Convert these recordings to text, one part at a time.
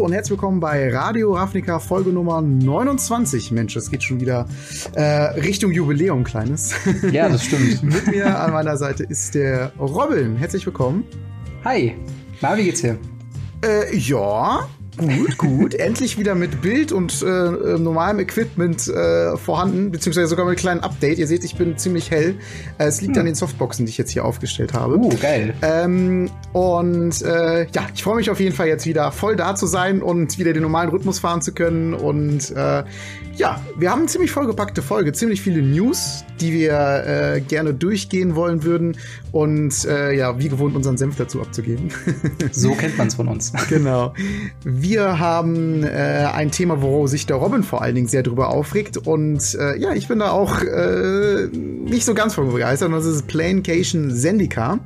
und herzlich willkommen bei Radio Ravnica Folge Nummer 29. Mensch, es geht schon wieder äh, Richtung Jubiläum, kleines. Ja, das stimmt. Mit mir an meiner Seite ist der Robin. Herzlich willkommen. Hi. Na, wie geht's dir? Äh, ja, Gut, gut. Endlich wieder mit Bild und äh, äh, normalem Equipment äh, vorhanden, beziehungsweise sogar mit einem kleinen Update. Ihr seht, ich bin ziemlich hell. Äh, es liegt hm. an den Softboxen, die ich jetzt hier aufgestellt habe. Uh, geil. Ähm, und äh, ja, ich freue mich auf jeden Fall jetzt wieder voll da zu sein und wieder den normalen Rhythmus fahren zu können. Und äh, ja, wir haben eine ziemlich vollgepackte Folge, ziemlich viele News, die wir äh, gerne durchgehen wollen würden und äh, ja, wie gewohnt unseren Senf dazu abzugeben. so kennt man es von uns. Genau. Wir haben äh, ein Thema, wo sich der Robin vor allen Dingen sehr drüber aufregt und äh, ja, ich bin da auch äh, nicht so ganz von begeistert und das ist Planecation Zendika.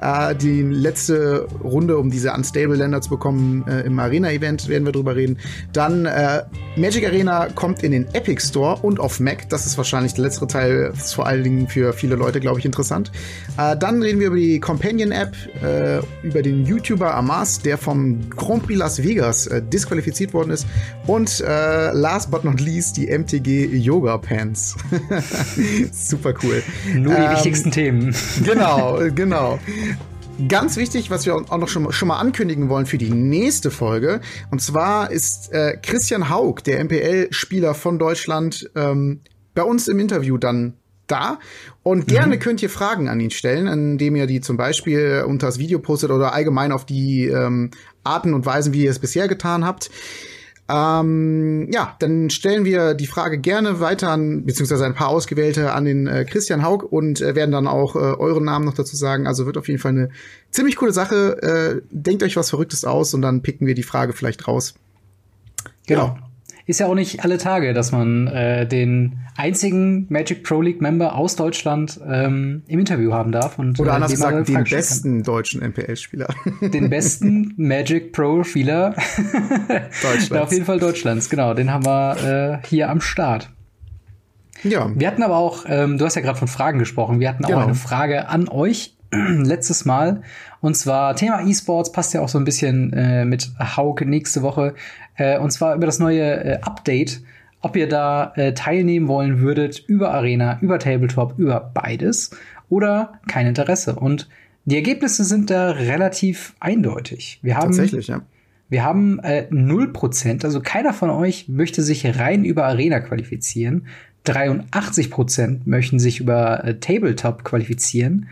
Äh, die letzte Runde, um diese Unstable Länder zu bekommen, im Arena-Event werden wir drüber reden. Dann Magic Arena kommt in den Epic Store und auf Mac. Das ist wahrscheinlich der letzte Teil, das ist vor allen Dingen für viele Leute, glaube ich, interessant. Äh, dann reden wir über die Companion-App, äh, über den YouTuber Amas, der vom Grand Prix Las Vegas äh, disqualifiziert worden ist. Und äh, last but not least die MTG Yoga Pants. Super cool. Nur die ähm, wichtigsten Themen. Genau, genau. Ganz wichtig, was wir auch noch schon, schon, mal ankündigen wollen für die nächste Folge. Und zwar ist äh, Christian Haug, der MPL-Spieler von Deutschland, ähm, bei uns im Interview dann da. Und gerne mhm. könnt ihr Fragen an ihn stellen, indem ihr die zum Beispiel unter das Video postet oder allgemein auf die ähm, Arten und Weisen, wie ihr es bisher getan habt. Ähm, ja, dann stellen wir die Frage gerne weiter an, beziehungsweise ein paar ausgewählte an den äh, Christian Haug und äh, werden dann auch äh, euren Namen noch dazu sagen. Also wird auf jeden Fall eine ziemlich coole Sache. Äh, denkt euch was Verrücktes aus und dann picken wir die Frage vielleicht raus. Genau. genau ist ja auch nicht alle Tage, dass man äh, den einzigen Magic Pro League Member aus Deutschland ähm, im Interview haben darf. Und, Oder äh, anders gesagt, den besten deutschen MPL-Spieler. Den besten Magic Pro-Spieler Deutschlands. auf jeden Fall Deutschlands, genau. Den haben wir äh, hier am Start. Ja. Wir hatten aber auch, ähm, du hast ja gerade von Fragen gesprochen, wir hatten genau. auch eine Frage an euch letztes Mal. Und zwar Thema E-Sports passt ja auch so ein bisschen äh, mit Hauk nächste Woche. Äh, und zwar über das neue äh, Update, ob ihr da äh, teilnehmen wollen würdet über Arena, über Tabletop, über beides oder kein Interesse. Und die Ergebnisse sind da relativ eindeutig. Wir haben, Tatsächlich, ja. Wir haben äh, 0%, also keiner von euch möchte sich rein über Arena qualifizieren. 83% möchten sich über äh, Tabletop qualifizieren.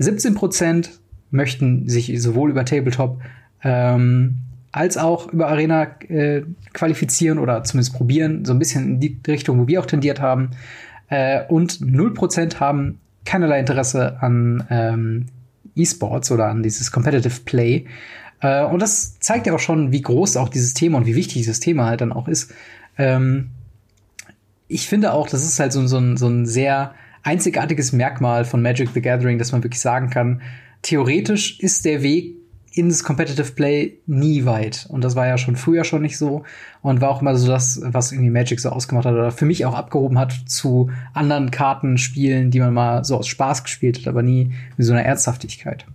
17% möchten sich sowohl über Tabletop ähm, als auch über Arena äh, qualifizieren oder zumindest probieren, so ein bisschen in die Richtung, wo wir auch tendiert haben. Äh, und 0% haben keinerlei Interesse an ähm, E-Sports oder an dieses Competitive Play. Äh, und das zeigt ja auch schon, wie groß auch dieses Thema und wie wichtig dieses Thema halt dann auch ist. Ähm, ich finde auch, das ist halt so, so, ein, so ein sehr einzigartiges Merkmal von Magic the Gathering, dass man wirklich sagen kann, theoretisch ist der Weg ins Competitive Play nie weit. Und das war ja schon früher schon nicht so und war auch immer so das, was irgendwie Magic so ausgemacht hat oder für mich auch abgehoben hat zu anderen Kartenspielen, die man mal so aus Spaß gespielt hat, aber nie mit so einer Ernsthaftigkeit.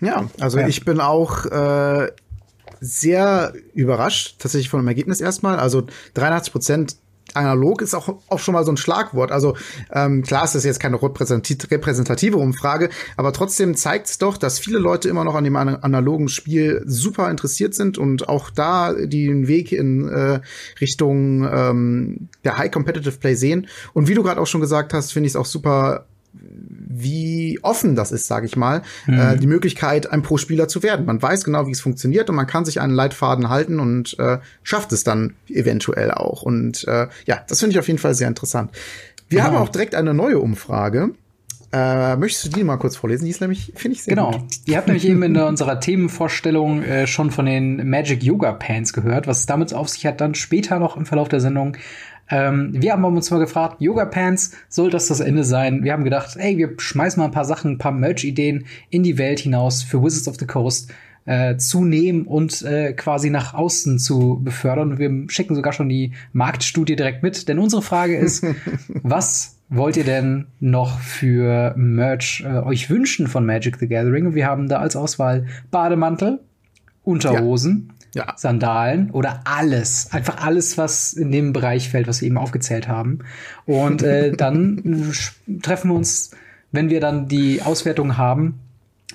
Ja, also ja. ich bin auch äh, sehr überrascht, tatsächlich von dem Ergebnis erstmal. Also 83 Prozent analog ist auch, auch schon mal so ein Schlagwort. Also ähm, klar ist das jetzt keine repräsentative Umfrage, aber trotzdem zeigt es doch, dass viele Leute immer noch an dem analogen Spiel super interessiert sind und auch da den Weg in äh, Richtung ähm, der High Competitive Play sehen. Und wie du gerade auch schon gesagt hast, finde ich es auch super wie offen das ist, sage ich mal, mhm. äh, die Möglichkeit, ein Pro-Spieler zu werden. Man weiß genau, wie es funktioniert und man kann sich einen Leitfaden halten und äh, schafft es dann eventuell auch. Und äh, ja, das finde ich auf jeden Fall sehr interessant. Wir genau. haben auch direkt eine neue Umfrage. Äh, möchtest du die mal kurz vorlesen? Die ist nämlich, finde ich, sehr genau. gut. Genau. Ihr habt nämlich eben in unserer Themenvorstellung äh, schon von den Magic Yoga Pants gehört. Was es damit auf sich hat, dann später noch im Verlauf der Sendung. Ähm, wir haben uns mal gefragt, Yoga Pants, soll das das Ende sein? Wir haben gedacht, ey, wir schmeißen mal ein paar Sachen, ein paar Merch-Ideen in die Welt hinaus für Wizards of the Coast äh, zu nehmen und äh, quasi nach außen zu befördern. Wir schicken sogar schon die Marktstudie direkt mit, denn unsere Frage ist, was wollt ihr denn noch für Merch äh, euch wünschen von Magic the Gathering? Und wir haben da als Auswahl Bademantel, Unterhosen, Ja. Sandalen oder alles. Einfach alles, was in dem Bereich fällt, was wir eben aufgezählt haben. Und äh, dann sch- treffen wir uns, wenn wir dann die Auswertung haben,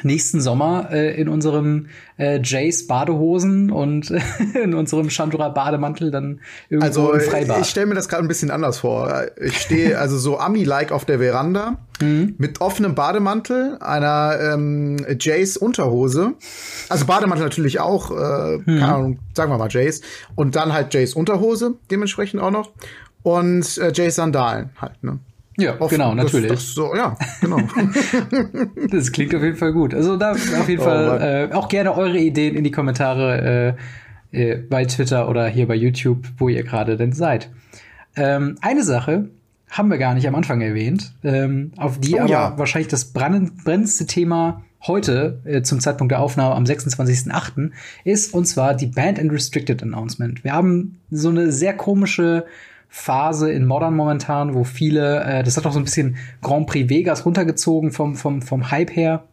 nächsten Sommer äh, in unserem äh, Jays Badehosen und in unserem Chandra Bademantel dann irgendwo Also im Freibad. ich stelle mir das gerade ein bisschen anders vor. Ich stehe also so Ami-like auf der Veranda Mhm. mit offenem Bademantel, einer ähm, Jays Unterhose, also Bademantel natürlich auch, äh, Mhm. keine Ahnung, sagen wir mal Jays und dann halt Jays Unterhose dementsprechend auch noch und äh, Jays Sandalen halt. Ne? Ja, Offen. genau, natürlich. Das, das so, ja, genau. Das klingt auf jeden Fall gut. Also da auf jeden Oh, Fall äh, auch gerne eure Ideen in die Kommentare äh, äh, bei Twitter oder hier bei YouTube, wo ihr gerade denn seid. Ähm, eine Sache haben wir gar nicht am Anfang erwähnt, ähm, auf die Oh, aber ja. wahrscheinlich das brennend, brennendste Thema heute äh, zum Zeitpunkt der Aufnahme am 26.08. ist, und zwar die Band and Restricted Announcement. Wir haben so eine sehr komische Phase in Modern momentan, wo viele, äh, das hat auch so ein bisschen Grand Prix Vegas runtergezogen vom, vom, vom Hype her,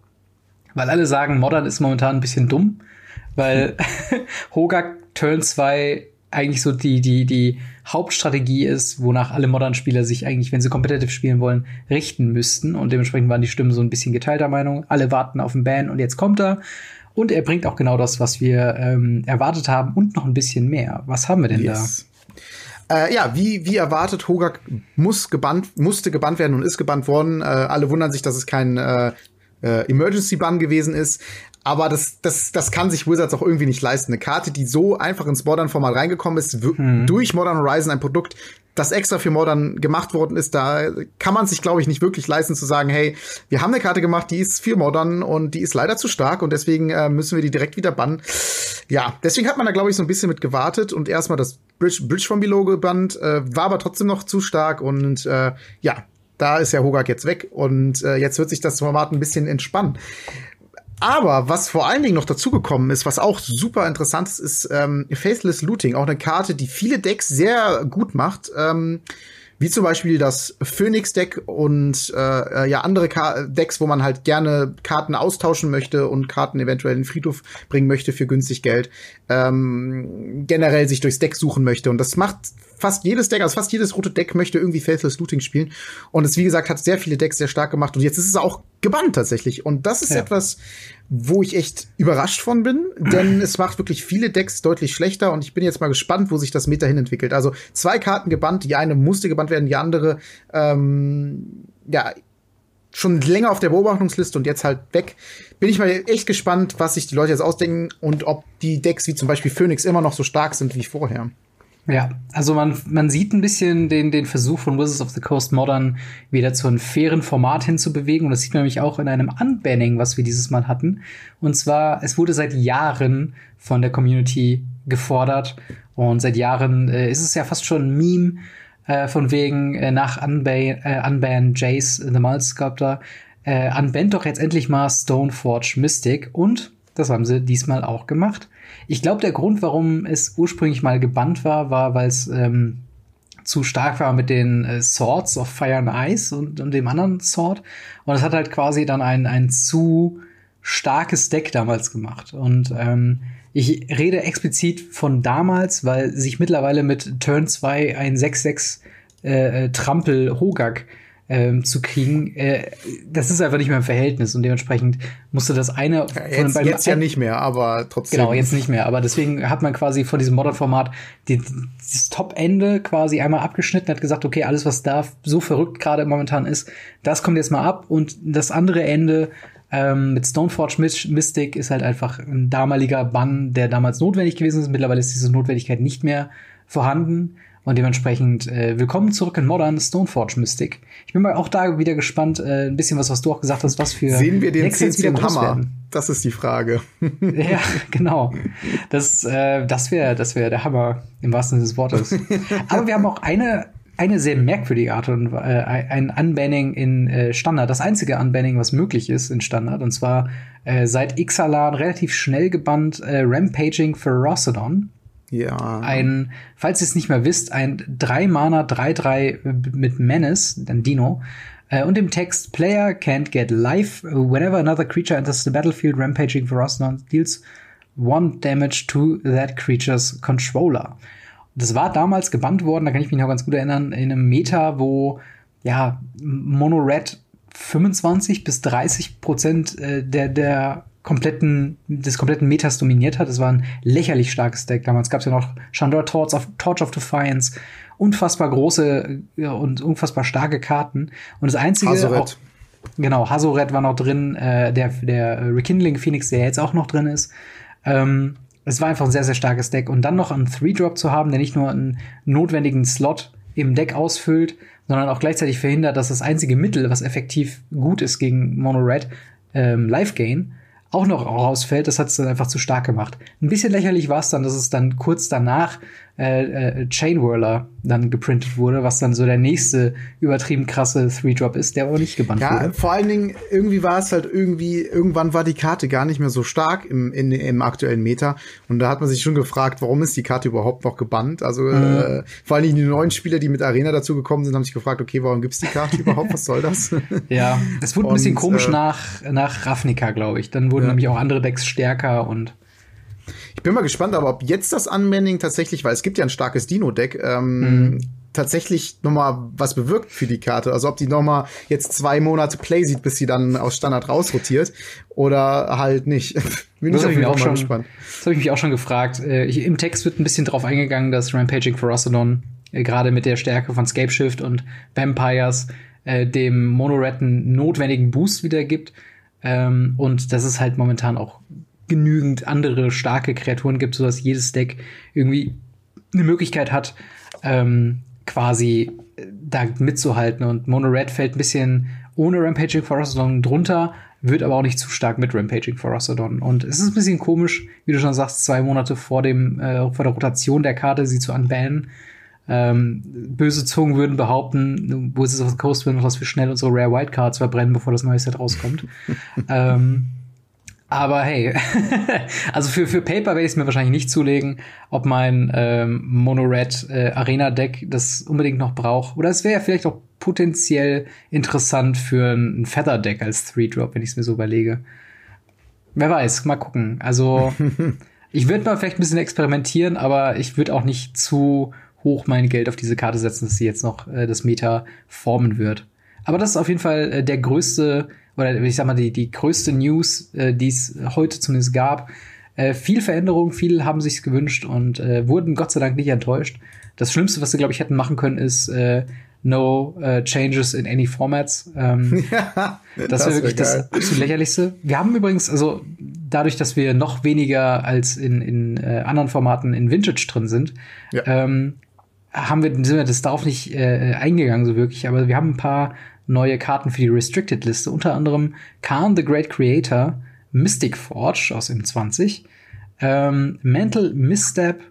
weil alle sagen, Modern ist momentan ein bisschen dumm, weil Hogak Turn 2 eigentlich so die, die, die Hauptstrategie ist, wonach alle Modern-Spieler sich eigentlich, wenn sie competitive spielen wollen, richten müssten. Und dementsprechend waren die Stimmen so ein bisschen geteilter Meinung. Alle warten auf den Ban und jetzt kommt er. Und er bringt auch genau das, was wir ähm, erwartet haben und noch ein bisschen mehr. Was haben wir denn Yes. Äh, ja, wie, wie erwartet, Hogak muss gebannt, musste gebannt werden und ist gebannt worden. Äh, alle wundern sich, dass es kein äh, äh, Emergency-Ban gewesen ist. Aber das, das, das kann sich Wizards auch irgendwie nicht leisten. Eine Karte, die so einfach ins Modern-Format reingekommen ist, w- durch Modern Horizon, ein Produkt, das extra für Modern gemacht worden ist, da kann man sich, glaube ich, nicht wirklich leisten zu sagen, hey, wir haben eine Karte gemacht, die ist für Modern und die ist leider zu stark und deswegen äh, müssen wir die direkt wieder bannen. Ja, deswegen hat man da, glaube ich, so ein bisschen mit gewartet und erstmal das Bridge, Bridge from Below gebannt, äh, war aber trotzdem noch zu stark und äh, ja, da ist ja Hogak jetzt weg und äh, jetzt wird sich das Format ein bisschen entspannen. Aber was vor allen Dingen noch dazugekommen ist, was auch super interessant ist, ist ähm, Faithless Looting, auch eine Karte, die viele Decks sehr gut macht. Ähm, wie zum Beispiel das Phoenix-Deck und äh, ja andere Ka Decks, wo man halt gerne Karten austauschen möchte und Karten eventuell in den Friedhof bringen möchte für günstig Geld. Ähm, generell sich durchs Deck suchen möchte. Und das macht fast jedes Deck, also fast jedes rote Deck möchte irgendwie Faithless Looting spielen. Und es, wie gesagt, hat sehr viele Decks sehr stark gemacht. Und jetzt ist es auch gebannt tatsächlich. Und das ist Ja. etwas, wo ich echt überrascht von bin, denn es macht wirklich viele Decks deutlich schlechter und ich bin jetzt mal gespannt, wo sich das Meta hin entwickelt. Also zwei Karten gebannt, die eine musste gebannt werden, die andere ähm, ja schon länger auf der Beobachtungsliste und jetzt halt weg. Bin ich mal echt gespannt, was sich die Leute jetzt ausdenken und ob die Decks wie zum Beispiel Phoenix immer noch so stark sind wie vorher. Ja, also man, man sieht ein bisschen den, den Versuch von Wizards of the Coast Modern wieder zu einem fairen Format hinzubewegen. Und das sieht man nämlich auch in einem Unbanning, was wir dieses Mal hatten. Und zwar, es wurde seit Jahren von der Community gefordert. Und seit Jahren äh, ist es ja fast schon ein Meme, äh, von wegen äh, nach Unban, äh, Unban Jace, The Mult Sculptor, äh, unband doch jetzt endlich mal Stoneforge Mystic. Und das haben sie diesmal auch gemacht. Ich glaube, der Grund, warum es ursprünglich mal gebannt war, war, weil es ähm, zu stark war mit den äh, Swords of Fire and Ice und, und dem anderen Sword. Und es hat halt quasi dann ein, ein zu starkes Deck damals gemacht. Und ähm, ich rede explizit von damals, weil sich mittlerweile mit Turn 2 ein 6-6 äh, äh, Trampel Hogak ähm, zu kriegen, äh, das ist einfach nicht mehr im Verhältnis und dementsprechend musste das eine von Jetzt, beiden- jetzt ja nicht mehr, aber trotzdem. Genau, jetzt nicht mehr. Aber deswegen hat man quasi von diesem Modern-Format die, dieses Top-Ende quasi einmal abgeschnitten, hat gesagt, okay, alles, was da so verrückt gerade momentan ist, das kommt jetzt mal ab. Und das andere Ende ähm, mit Stoneforge Mys- Mystic ist halt einfach ein damaliger Bann, der damals notwendig gewesen ist. Mittlerweile ist diese Notwendigkeit nicht mehr vorhanden. Und dementsprechend äh, willkommen zurück in Modern Stoneforge Mystic. Ich bin mal auch da wieder gespannt, äh, ein bisschen was, was du auch gesagt hast, was für Sehen wir den CC Hammer? werden. Das ist die Frage. Ja, genau. Das, äh, das wäre das wär der Hammer im wahrsten Sinne des Wortes. Aber wir haben auch eine, eine sehr merkwürdige Art und äh, ein Unbanning in äh, Standard. Das einzige Unbanning, was möglich ist in Standard. Und zwar äh, seit Ixalan relativ schnell gebannt äh, Rampaging Ferocidon. Ja. Ein, falls ihr es nicht mehr wisst, ein 3-Mana 3-3 mit Menace, ein Dino. Äh, und im Text, Player can't get life whenever another creature enters the battlefield, rampaging Ferocity deals one damage to that creature's controller. Das war damals gebannt worden, da kann ich mich noch ganz gut erinnern, in einem Meta, wo ja Mono Red 25 bis 30 Prozent äh, der, der kompletten, des kompletten Metas dominiert hat. Es war ein lächerlich starkes Deck. Damals gab es ja noch Chandor Torch of, Torch of Defiance, unfassbar große und unfassbar starke Karten. Und das einzige. Hazoret. Auch, genau, Hazoret war noch drin, äh, der, der Rekindling Phoenix, der jetzt auch noch drin ist. Ähm, es war einfach ein sehr, sehr starkes Deck. Und dann noch einen Three-Drop zu haben, der nicht nur einen notwendigen Slot im Deck ausfüllt, sondern auch gleichzeitig verhindert, dass das einzige Mittel, was effektiv gut ist gegen Mono Red, ähm, Life Gain, auch noch rausfällt, das hat es dann einfach zu stark gemacht. Ein bisschen lächerlich war es dann, dass es dann kurz danach äh, äh, Chain Whirler dann geprintet wurde, was dann so der nächste übertrieben krasse Three-Drop ist, der aber nicht gebannt ja, wurde. Ja, vor allen Dingen, irgendwie war es halt irgendwie, irgendwann war die Karte gar nicht mehr so stark im, in, im aktuellen Meta. Und da hat man sich schon gefragt, warum ist die Karte überhaupt noch gebannt? Also mhm. äh, vor allen Dingen die neuen Spieler, die mit Arena dazu gekommen sind, haben sich gefragt, okay, warum gibt's die Karte überhaupt? Was soll das? ja, es wurde ein bisschen komisch äh, nach, nach Ravnica, glaube ich. Dann wurden ja. nämlich auch andere Decks stärker und ich bin mal gespannt, aber ob jetzt das Unmanning tatsächlich, weil es gibt ja ein starkes Dino-Deck, ähm, mhm. tatsächlich noch mal was bewirkt für die Karte. Also ob die noch mal jetzt zwei Monate Play sieht, bis sie dann aus Standard rausrotiert oder halt nicht. bin das ich schon, gespannt. Das habe ich mich auch schon gefragt. Äh, ich, Im Text wird ein bisschen drauf eingegangen, dass Rampaging Ferocidon äh, gerade mit der Stärke von Scapeshift und Vampires äh, dem Monored einen notwendigen Boost wiedergibt. Ähm, und das ist halt momentan auch genügend andere starke Kreaturen gibt, sodass jedes Deck irgendwie eine Möglichkeit hat, ähm, quasi äh, da mitzuhalten. Und Mono Red fällt ein bisschen ohne Rampaging Phorasadon drunter, wird aber auch nicht zu stark mit Rampaging Phorasadon. Und es ist ein bisschen komisch, wie du schon sagst, zwei Monate vor dem äh, vor der Rotation der Karte sie zu unbannen. Ähm, böse Zungen würden behaupten, wo ist es auf der Coast Wind, dass wir schnell unsere Rare White Cards verbrennen, bevor das neue Set rauskommt. ähm, aber hey, also für, für Paper werde ich es mir wahrscheinlich nicht zulegen, ob mein ähm, Mono-Red äh, Arena-Deck das unbedingt noch braucht. Oder es wäre ja vielleicht auch potenziell interessant für ein Feather-Deck als Three-Drop, wenn ich es mir so überlege. Wer weiß, mal gucken. Also ich würde mal vielleicht ein bisschen experimentieren, aber ich würde auch nicht zu hoch mein Geld auf diese Karte setzen, dass sie jetzt noch äh, das Meta formen wird. Aber das ist auf jeden Fall äh, der größte oder ich sag mal, die, die größte News, äh, die es heute zumindest gab. Äh, viel Veränderung, viele haben sich's gewünscht und äh, wurden Gott sei Dank nicht enttäuscht. Das Schlimmste, was sie, glaube ich, hätten machen können, ist äh, No uh, Changes in any Formats. Ähm, ja, das wäre wirklich wär das absolut lächerlichste. Wir haben übrigens, also dadurch, dass wir noch weniger als in, in äh, anderen Formaten in Vintage drin sind, ja. ähm, haben wir, sind wir das darauf nicht äh, eingegangen so wirklich, aber wir haben ein paar neue Karten für die Restricted-Liste, unter anderem Khan the Great Creator, Mystic Forge aus m 20, ähm, Mental Misstep,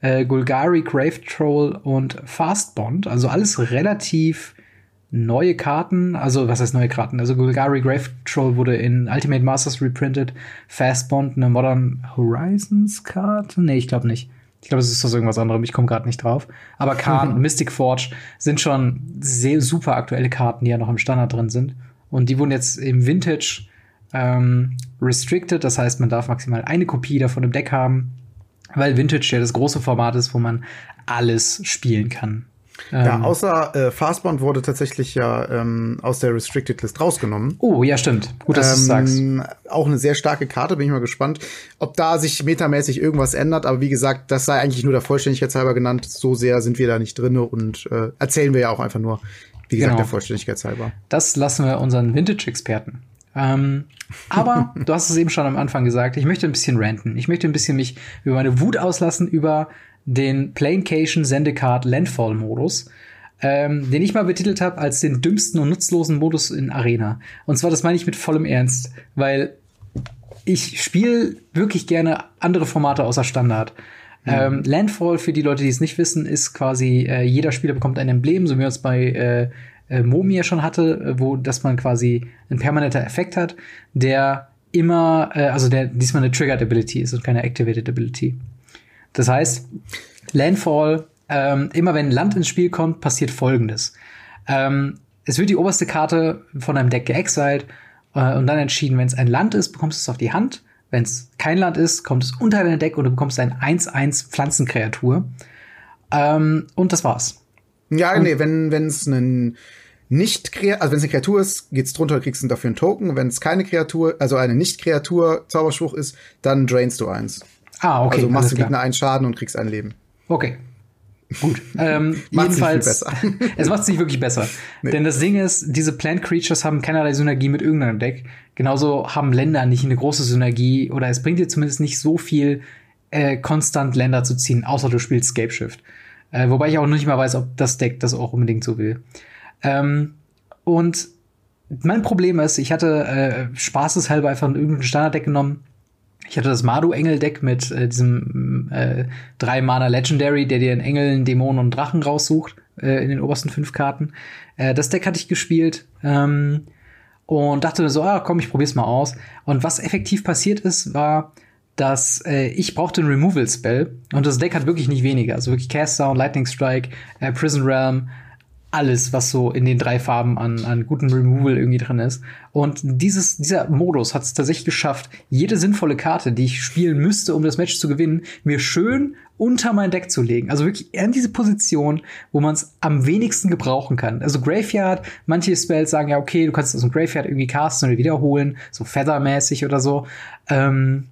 äh, Gulgari Grave Troll und Fast Bond, also alles relativ neue Karten, also was heißt neue Karten? Also Gulgari Grave Troll wurde in Ultimate Masters reprinted, Fast Bond eine Modern Horizons Karte? Nee, ich glaube nicht. Ich glaube, es ist das irgendwas anderes, ich komme gerade nicht drauf. Aber Khan und Mystic Forge sind schon sehr super aktuelle Karten, die ja noch im Standard drin sind. Und die wurden jetzt im Vintage ähm, restricted, das heißt, man darf maximal eine Kopie davon im Deck haben, weil Vintage ja das große Format ist, wo man alles spielen kann. Ja, ähm, außer äh, Fastbound wurde tatsächlich ja ähm, aus der Restricted List rausgenommen. Oh, ja, stimmt. Gut, dass ähm, du sagst. Auch eine sehr starke Karte, bin ich mal gespannt, ob da sich metamäßig irgendwas ändert. Aber wie gesagt, das sei eigentlich nur der Vollständigkeit halber genannt. So sehr sind wir da nicht drin und äh, erzählen wir ja auch einfach nur, wie gesagt, genau. der Vollständigkeit halber. Das lassen wir unseren Vintage-Experten. Ähm, aber du hast es eben schon am Anfang gesagt, ich möchte ein bisschen ranten. Ich möchte ein bisschen mich über meine Wut auslassen über den Planecation Sendecard Landfall Modus, ähm, den ich mal betitelt habe als den dümmsten und nutzlosen Modus in Arena. Und zwar, das meine ich mit vollem Ernst, weil ich spiele wirklich gerne andere Formate außer Standard. Mhm. Ähm, Landfall, für die Leute, die es nicht wissen, ist quasi, äh, jeder Spieler bekommt ein Emblem, so wie man es bei äh, äh, Momia schon hatte, äh, wo dass man quasi ein permanenter Effekt hat, der immer, äh, also der diesmal eine Triggered Ability ist und keine Activated Ability. Das heißt, Landfall, ähm, immer wenn Land ins Spiel kommt, passiert folgendes. Ähm, es wird die oberste Karte von einem Deck geexiled äh, und dann entschieden, wenn es ein Land ist, bekommst du es auf die Hand. Wenn es kein Land ist, kommt es unter dein Deck und du bekommst ein 1-1 Pflanzenkreatur. Ähm, und das war's. Ja, und nee, wenn es ein nicht also wenn es eine Kreatur ist, geht's drunter, kriegst du dafür einen Token. Wenn es keine Kreatur, also eine Nicht-Kreatur Zauberspruch ist, dann drainst du eins. Ah, okay. Also machst du Gegner einen Schaden und kriegst ein Leben. Okay. Gut. Ähm, jedenfalls, es macht es nicht wirklich besser. Nee. Denn das Ding ist, diese Plant Creatures haben keinerlei Synergie mit irgendeinem Deck. Genauso haben Länder nicht eine große Synergie oder es bringt dir zumindest nicht so viel, äh, konstant Länder zu ziehen, außer du spielst Scape Shift. Äh, wobei ich auch nicht mal weiß, ob das Deck das auch unbedingt so will. Ähm, und mein Problem ist, ich hatte äh, spaßeshalber einfach irgendein Standarddeck genommen. Ich hatte das Madu-Engel-Deck mit äh, diesem äh, drei Mana Legendary, der dir einen Engel, einen Dämon und einen Drachen raussucht äh, in den obersten fünf Karten. Äh, das Deck hatte ich gespielt ähm, und dachte so, ah, komm, ich probier's mal aus. Und was effektiv passiert ist, war, dass äh, ich brauchte einen Removal-Spell und das Deck hat wirklich nicht weniger. Also wirklich Cast Down, Lightning Strike, äh, Prison Realm, alles, was so in den drei Farben an, an guten Removal irgendwie drin ist. Und dieses, dieser Modus hat es tatsächlich geschafft, jede sinnvolle Karte, die ich spielen müsste, um das Match zu gewinnen, mir schön unter mein Deck zu legen. Also wirklich in diese Position, wo man es am wenigsten gebrauchen kann. Also Graveyard, manche Spells sagen ja, okay, du kannst aus dem Graveyard irgendwie casten oder wiederholen, so Feather-mäßig oder so. Ähm,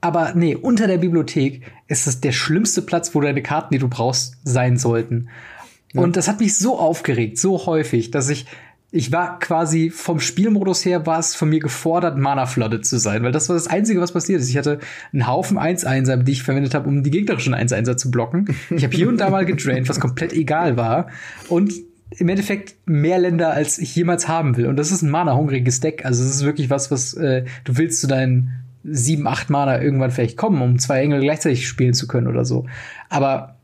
aber nee, unter der Bibliothek ist es der schlimmste Platz, wo deine Karten, die du brauchst, sein sollten. Und das hat mich so aufgeregt, so häufig, dass ich ich war quasi vom Spielmodus her war es von mir gefordert, Mana flooded zu sein, weil das war das Einzige, was passiert ist. Ich hatte einen Haufen 1-1er, die ich verwendet habe, um die gegnerischen 1-1er zu blocken. Ich habe hier und da mal gedraint, was komplett egal war. Und im Endeffekt mehr Länder, als ich jemals haben will. Und das ist ein Mana-hungriges Deck. Also es ist wirklich was, was äh, du willst zu deinen 7, 8 Mana irgendwann vielleicht kommen, um zwei Engel gleichzeitig spielen zu können oder so. Aber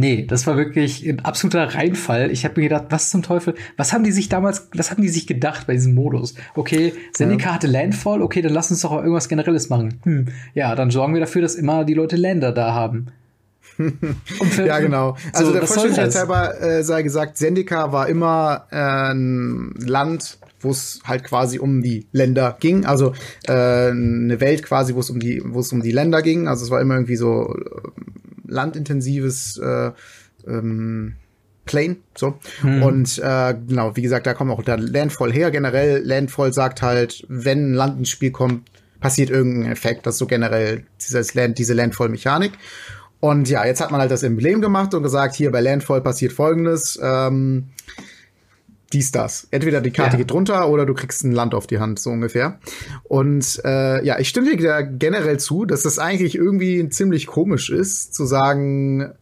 Nee, das war wirklich ein absoluter Reinfall. Ich habe mir gedacht, was zum Teufel, was haben die sich damals, was haben die sich gedacht bei diesem Modus? Okay, Seneca ja. hatte Landfall, okay, dann lass uns doch auch irgendwas Generelles machen. Hm, ja, dann sorgen wir dafür, dass immer die Leute Länder da haben. ja, genau. Also so, der Vollständigkeit halber äh, sei gesagt, Sendika war immer äh, ein Land, wo es halt quasi um die Länder ging. Also äh, eine Welt quasi, wo es um die, wo es um die Länder ging. Also es war immer irgendwie so landintensives äh, ähm, Plane, so. Hm. Und äh, genau, wie gesagt, da kommt auch der Landfall her. Generell, Landfall sagt halt, wenn ein Land ins Spiel kommt, passiert irgendein Effekt. Das ist so generell dieses Land, diese Landfall-Mechanik. Und ja, jetzt hat man halt das Emblem gemacht und gesagt, hier bei Landfall passiert folgendes. Ähm, dies, das. Entweder die Karte ja. geht runter oder du kriegst ein Land auf die Hand, so ungefähr. Und äh, ja, ich stimme dir da generell zu, dass das eigentlich irgendwie ziemlich komisch ist, zu sagen,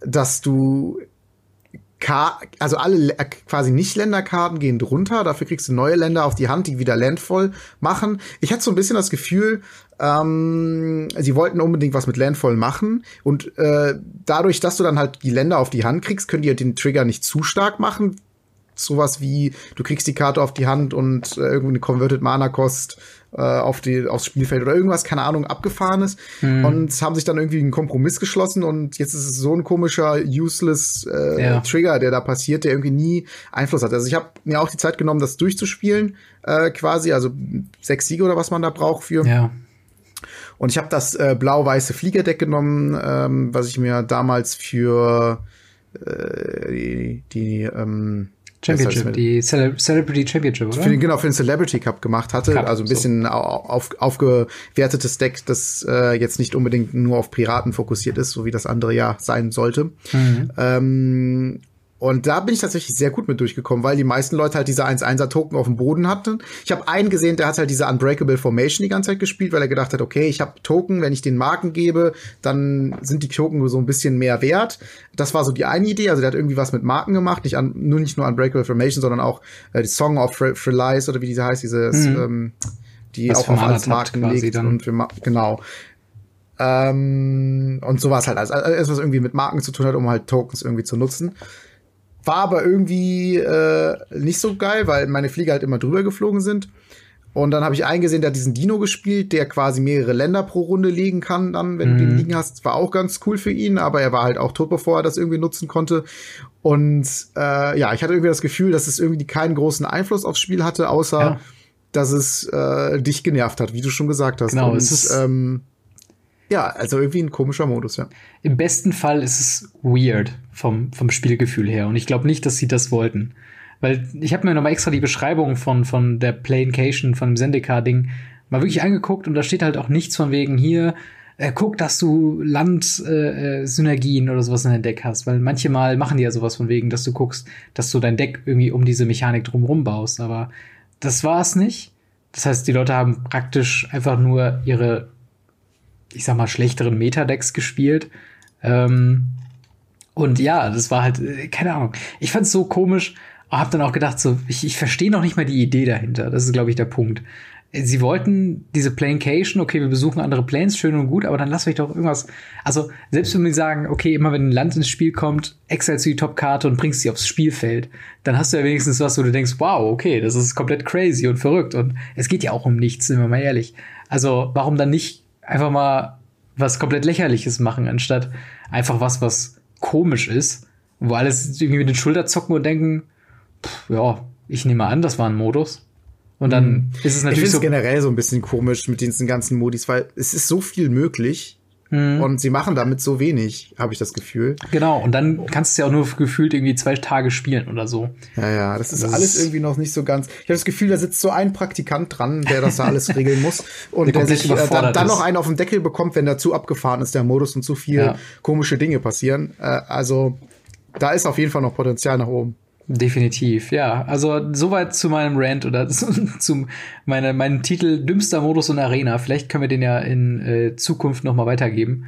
dass du Ka also alle quasi nicht Länderkarten gehen drunter, dafür kriegst du neue Länder auf die Hand, die wieder landvoll machen. Ich hatte so ein bisschen das Gefühl, ähm, sie wollten unbedingt was mit Landfall machen und äh, dadurch, dass du dann halt die Länder auf die Hand kriegst, können die halt den Trigger nicht zu stark machen, sowas wie, du kriegst die Karte auf die Hand und äh, irgendwie eine Converted Mana Kost äh, auf die, aufs Spielfeld oder irgendwas, keine Ahnung, abgefahrenes. Mhm. Und haben sich dann irgendwie einen Kompromiss geschlossen und jetzt ist es so ein komischer, useless äh, ja. Trigger, der da passiert, der irgendwie nie Einfluss hat. Also ich habe mir auch die Zeit genommen, das durchzuspielen, äh, quasi, also sechs Siege oder was man da braucht für. Ja. Und ich habe das äh, blau-weiße Fliegerdeck genommen, ähm, was ich mir damals für äh, die, die ähm, Championship, die Cele Celebrity Championship, oder? Für den, genau, für den Celebrity Cup gemacht hatte. Cup, also ein bisschen so. auf, aufgewertetes Deck, das äh, jetzt nicht unbedingt nur auf Piraten fokussiert ist, so wie das andere ja sein sollte. Mhm. Ähm, und da bin ich tatsächlich sehr gut mit durchgekommen, weil die meisten Leute halt diese 1-1er-Token auf dem Boden hatten. Ich habe einen gesehen, der hat halt diese Unbreakable Formation die ganze Zeit gespielt, weil er gedacht hat, okay, ich habe Token, wenn ich den Marken gebe, dann sind die Token so ein bisschen mehr wert. Das war so die eine Idee. Also der hat irgendwie was mit Marken gemacht, nicht an, nur nicht nur Unbreakable Formation, sondern auch äh, die Song of Frelize oder wie diese heißt, dieses, mhm. ähm, die was auch auf als Marken legt. Dann. Und für Ma genau. Ähm, und sowas halt. Also alles, was irgendwie mit Marken zu tun hat, um halt Tokens irgendwie zu nutzen. War aber irgendwie äh, nicht so geil, weil meine Flieger halt immer drüber geflogen sind. Und dann habe ich eingesehen, der hat diesen Dino gespielt, der quasi mehrere Länder pro Runde legen kann, dann, wenn mhm. du den mhm. liegen hast. War auch ganz cool für ihn, aber er war halt auch tot, bevor er das irgendwie nutzen konnte. Und äh, ja, ich hatte irgendwie das Gefühl, dass es irgendwie keinen großen Einfluss aufs Spiel hatte, außer ja dass es äh, dich genervt hat, wie du schon gesagt hast. Genau, Und, es ist- ähm, ja, also irgendwie ein komischer Modus, ja. Im besten Fall ist es weird vom, vom Spielgefühl her. Und ich glaube nicht, dass sie das wollten. Weil ich habe mir noch mal extra die Beschreibung von, von der Planecation, von dem Zendikar-Ding mal wirklich angeguckt und da steht halt auch nichts von wegen hier, äh, guck, dass du Land-Synergien äh, Synergien oder sowas in deinem Deck hast. Weil manche Mal machen die ja sowas von wegen, dass du guckst, dass du dein Deck irgendwie um diese Mechanik drumherum baust. Aber das war es nicht. Das heißt, die Leute haben praktisch einfach nur ihre ich sag mal, schlechteren Metadecks gespielt. Ähm, und ja, das war halt, äh, keine Ahnung. Ich fand's so komisch, aber hab dann auch gedacht, so, ich, ich verstehe noch nicht mal die Idee dahinter. Das ist, glaube ich, der Punkt. Äh, Sie wollten diese Planecation, okay, wir besuchen andere Planes, schön und gut, aber dann lasst euch doch irgendwas. Also, selbst wenn wir sagen, okay, immer wenn ein Land ins Spiel kommt, exilst du die Top-Karte und bringst sie aufs Spielfeld, dann hast du ja wenigstens was, wo du denkst, wow, okay, das ist komplett crazy und verrückt. Und es geht ja auch um nichts, sind wir mal ehrlich. Also, warum dann nicht einfach mal was komplett lächerliches machen, anstatt einfach was, was komisch ist, wo alles irgendwie mit den Schultern zucken und denken, pff, ja, ich nehme an, das war ein Modus. Und dann ist es Ich finde natürlich es so. generell so ein bisschen komisch mit diesen ganzen Modis, weil es ist so viel möglich Mhm. und sie machen damit so wenig, habe ich das Gefühl. Genau, und dann kannst du es ja auch nur gefühlt irgendwie zwei Tage spielen oder so. Ja, ja, das ist Das alles ist- irgendwie noch nicht so ganz. Ich habe das Gefühl, da sitzt so ein Praktikant dran, der das da alles regeln muss und Der der, sich äh, dann, dann noch einen auf den Deckel bekommt, wenn der zu abgefahren ist, der Modus und zu viel Ja. komische Dinge passieren. Äh, also da ist auf jeden Fall noch Potenzial nach oben. Definitiv, ja. Also soweit zu meinem Rant oder zu, zu meine, meinem Titel Dümmster Modus und Arena. Vielleicht können wir den ja in äh, Zukunft noch mal weitergeben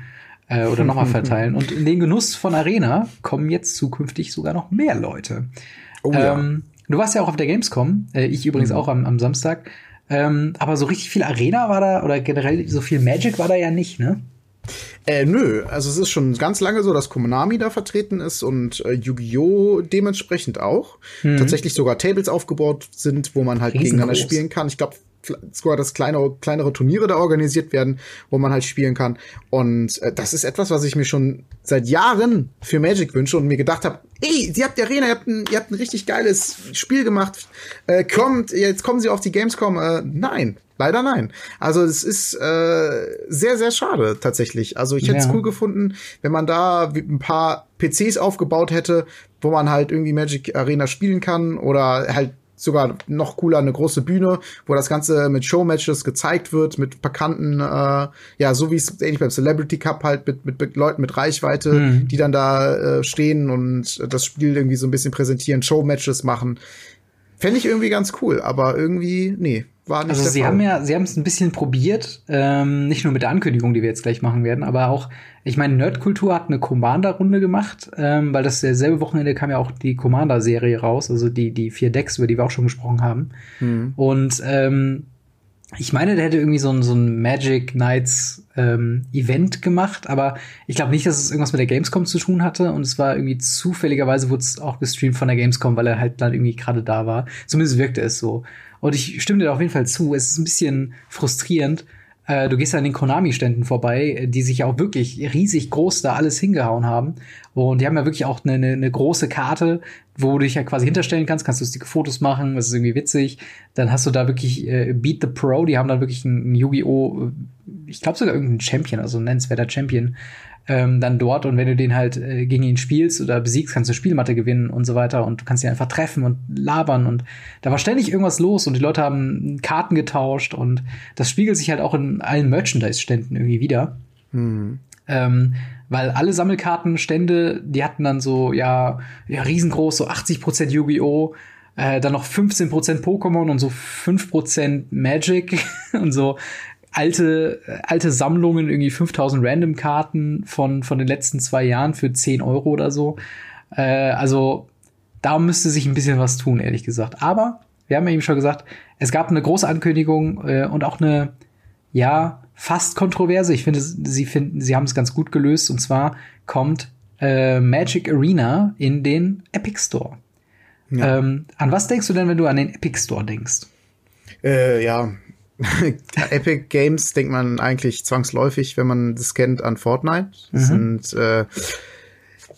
äh, oder noch mal verteilen. Und in den Genuss von Arena kommen jetzt zukünftig sogar noch mehr Leute. Oh ja. Ähm, du warst ja auch auf der Gamescom, äh, ich übrigens auch am, am Samstag. Ähm, aber so richtig viel Arena war da oder generell so viel Magic war da ja nicht, ne? Äh, nö, also es ist schon ganz lange so, dass Konami da vertreten ist und äh, Yu-Gi-Oh! dementsprechend auch. Tatsächlich sogar Tables aufgebaut sind, wo man halt Riesengroß. gegeneinander spielen kann. Ich glaube sogar, dass kleine, kleinere Turniere da organisiert werden, wo man halt spielen kann. Und äh, das ist etwas, was ich mir schon seit Jahren für Magic wünsche und mir gedacht habe, ey, ihr habt die Arena, ihr habt ein, ihr habt ein richtig geiles Spiel gemacht. Äh, kommt, jetzt kommen sie auf die Gamescom. Äh, nein. Leider nein. Also es ist äh, sehr, sehr schade tatsächlich. Also ich hätte es Ja. cool gefunden, wenn man da ein paar PCs aufgebaut hätte, wo man halt irgendwie Magic Arena spielen kann oder halt sogar noch cooler eine große Bühne, wo das Ganze mit Showmatches gezeigt wird, mit bekannten, äh, ja, so wie es ähnlich beim Celebrity Cup halt mit, mit, mit Leuten mit Reichweite, Mhm. die dann da äh, stehen und das Spiel irgendwie so ein bisschen präsentieren, Showmatches machen. Fände ich irgendwie ganz cool, aber irgendwie, nee, war nicht Also sie Fall. haben ja, sie haben es ein bisschen probiert, ähm, nicht nur mit der Ankündigung, die wir jetzt gleich machen werden, aber auch, ich meine, Nerdkultur hat eine Commander-Runde gemacht, ähm, weil das derselbe Wochenende kam ja auch die Commander-Serie raus, also die, die vier Decks, über die wir auch schon gesprochen haben. Mhm. Und ähm, ich meine, der hätte irgendwie so ein, so ein Magic Nights ähm, Event gemacht, aber ich glaube nicht, dass es irgendwas mit der Gamescom zu tun hatte. Und es war irgendwie zufälligerweise wurde es auch gestreamt von der Gamescom, weil er halt dann irgendwie gerade da war. Zumindest wirkte es so. Und ich stimme dir auf jeden Fall zu. Es ist ein bisschen frustrierend. Äh, du gehst an den Konami-Ständen vorbei, die sich ja auch wirklich riesig groß da alles hingehauen haben. Und die haben ja wirklich auch eine, eine, eine große Karte, wo du dich ja quasi hinterstellen kannst, kannst lustige Fotos machen, das ist irgendwie witzig. Dann hast du da wirklich äh, Beat the Pro, die haben dann wirklich ein, ein Yu-Gi-Oh! äh, Ich glaube sogar irgendein Champion, also ein nennenswerter Champion, ähm, dann dort. Und wenn du den halt äh, gegen ihn spielst oder besiegst, kannst du Spielmatte gewinnen und so weiter. Und du kannst ihn einfach treffen und labern. Und da war ständig irgendwas los und die Leute haben Karten getauscht und das spiegelt sich halt auch in allen Merchandise-Ständen irgendwie wieder. Hm. Ähm, weil alle Sammelkartenstände, die hatten dann so, ja, ja riesengroß, so 80% Yu-Gi-Oh!, äh, dann noch 15% Pokémon und so 5% Magic und so alte, äh, alte Sammlungen, irgendwie 5000 Random-Karten von, von den letzten zwei Jahren für 10 Euro oder so. Äh, also da müsste sich ein bisschen was tun, ehrlich gesagt. Aber wir haben ja eben schon gesagt, es gab eine große Ankündigung äh, und auch eine, ja, fast kontroverse. Ich finde, sie finden, sie haben es ganz gut gelöst. Und zwar kommt äh, Magic Arena in den Epic Store. Ja. Ähm, an was denkst du denn, wenn du an den Epic Store denkst? Äh, ja. Epic Games denkt man eigentlich zwangsläufig, wenn man das kennt, an Fortnite. Das sind äh,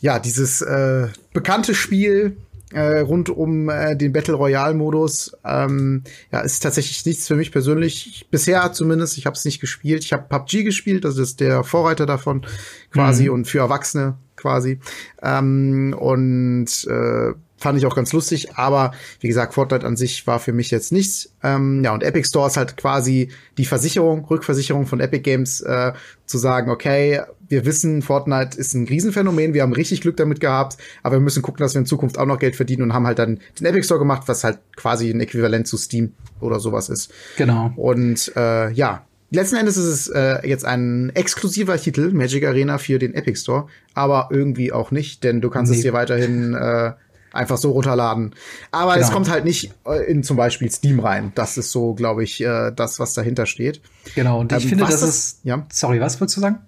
ja dieses äh, bekannte Spiel, äh, rund um äh, den Battle Royale Modus. Ähm, ja, ist tatsächlich nichts für mich persönlich. Bisher zumindest. Ich habe es nicht gespielt. Ich habe PUBG gespielt. Das ist der Vorreiter davon quasi mhm. und für Erwachsene quasi. Ähm, und äh, fand ich auch ganz lustig, aber wie gesagt, Fortnite an sich war für mich jetzt nichts. Ähm, ja, und Epic Store ist halt quasi die Versicherung, Rückversicherung von Epic Games, äh, zu sagen, okay, wir wissen, Fortnite ist ein Riesenphänomen, wir haben richtig Glück damit gehabt, aber wir müssen gucken, dass wir in Zukunft auch noch Geld verdienen und haben halt dann den Epic Store gemacht, was halt quasi ein Äquivalent zu Steam oder sowas ist. Genau. Und äh, ja, Letzten Endes ist es äh, jetzt ein exklusiver Titel, Magic Arena für den Epic Store, aber irgendwie auch nicht, denn du kannst nee. es dir weiterhin äh, einfach so runterladen. Aber genau. es kommt halt nicht äh, in zum Beispiel Steam rein. Das ist so, glaube ich, äh, das, was dahinter steht. Genau, und ich ähm, finde, das ist. Ja? Sorry, was wolltest du sagen?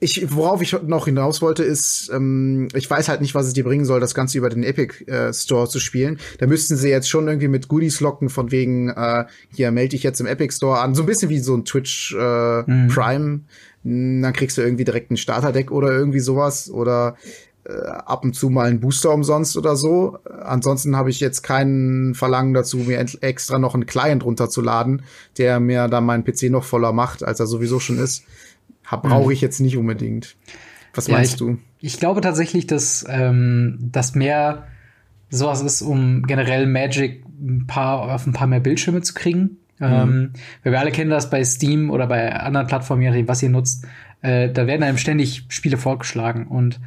Ich, worauf ich noch hinaus wollte, ist, ähm, ich weiß halt nicht, was es dir bringen soll, das Ganze über den Epic äh, Store zu spielen. Da müssten sie jetzt schon irgendwie mit Goodies locken, von wegen, äh, hier melde dich jetzt im Epic Store an. So ein bisschen wie so ein Twitch äh, mhm. Prime. Dann kriegst du irgendwie direkt ein Starterdeck oder irgendwie sowas. Oder ab und zu mal einen Booster umsonst oder so. Ansonsten habe ich jetzt keinen Verlangen dazu, mir extra noch einen Client runterzuladen, der mir dann meinen PC noch voller macht, als er sowieso schon ist. Brauche ich jetzt nicht unbedingt. Was ja, meinst ich, du? Ich glaube tatsächlich, dass ähm, das mehr sowas ist, um generell Magic ein paar, auf ein paar mehr Bildschirme zu kriegen. Mhm. Ähm, weil wir alle kennen das bei Steam oder bei anderen Plattformen, was ihr nutzt, äh, da werden einem ständig Spiele vorgeschlagen. Und äh,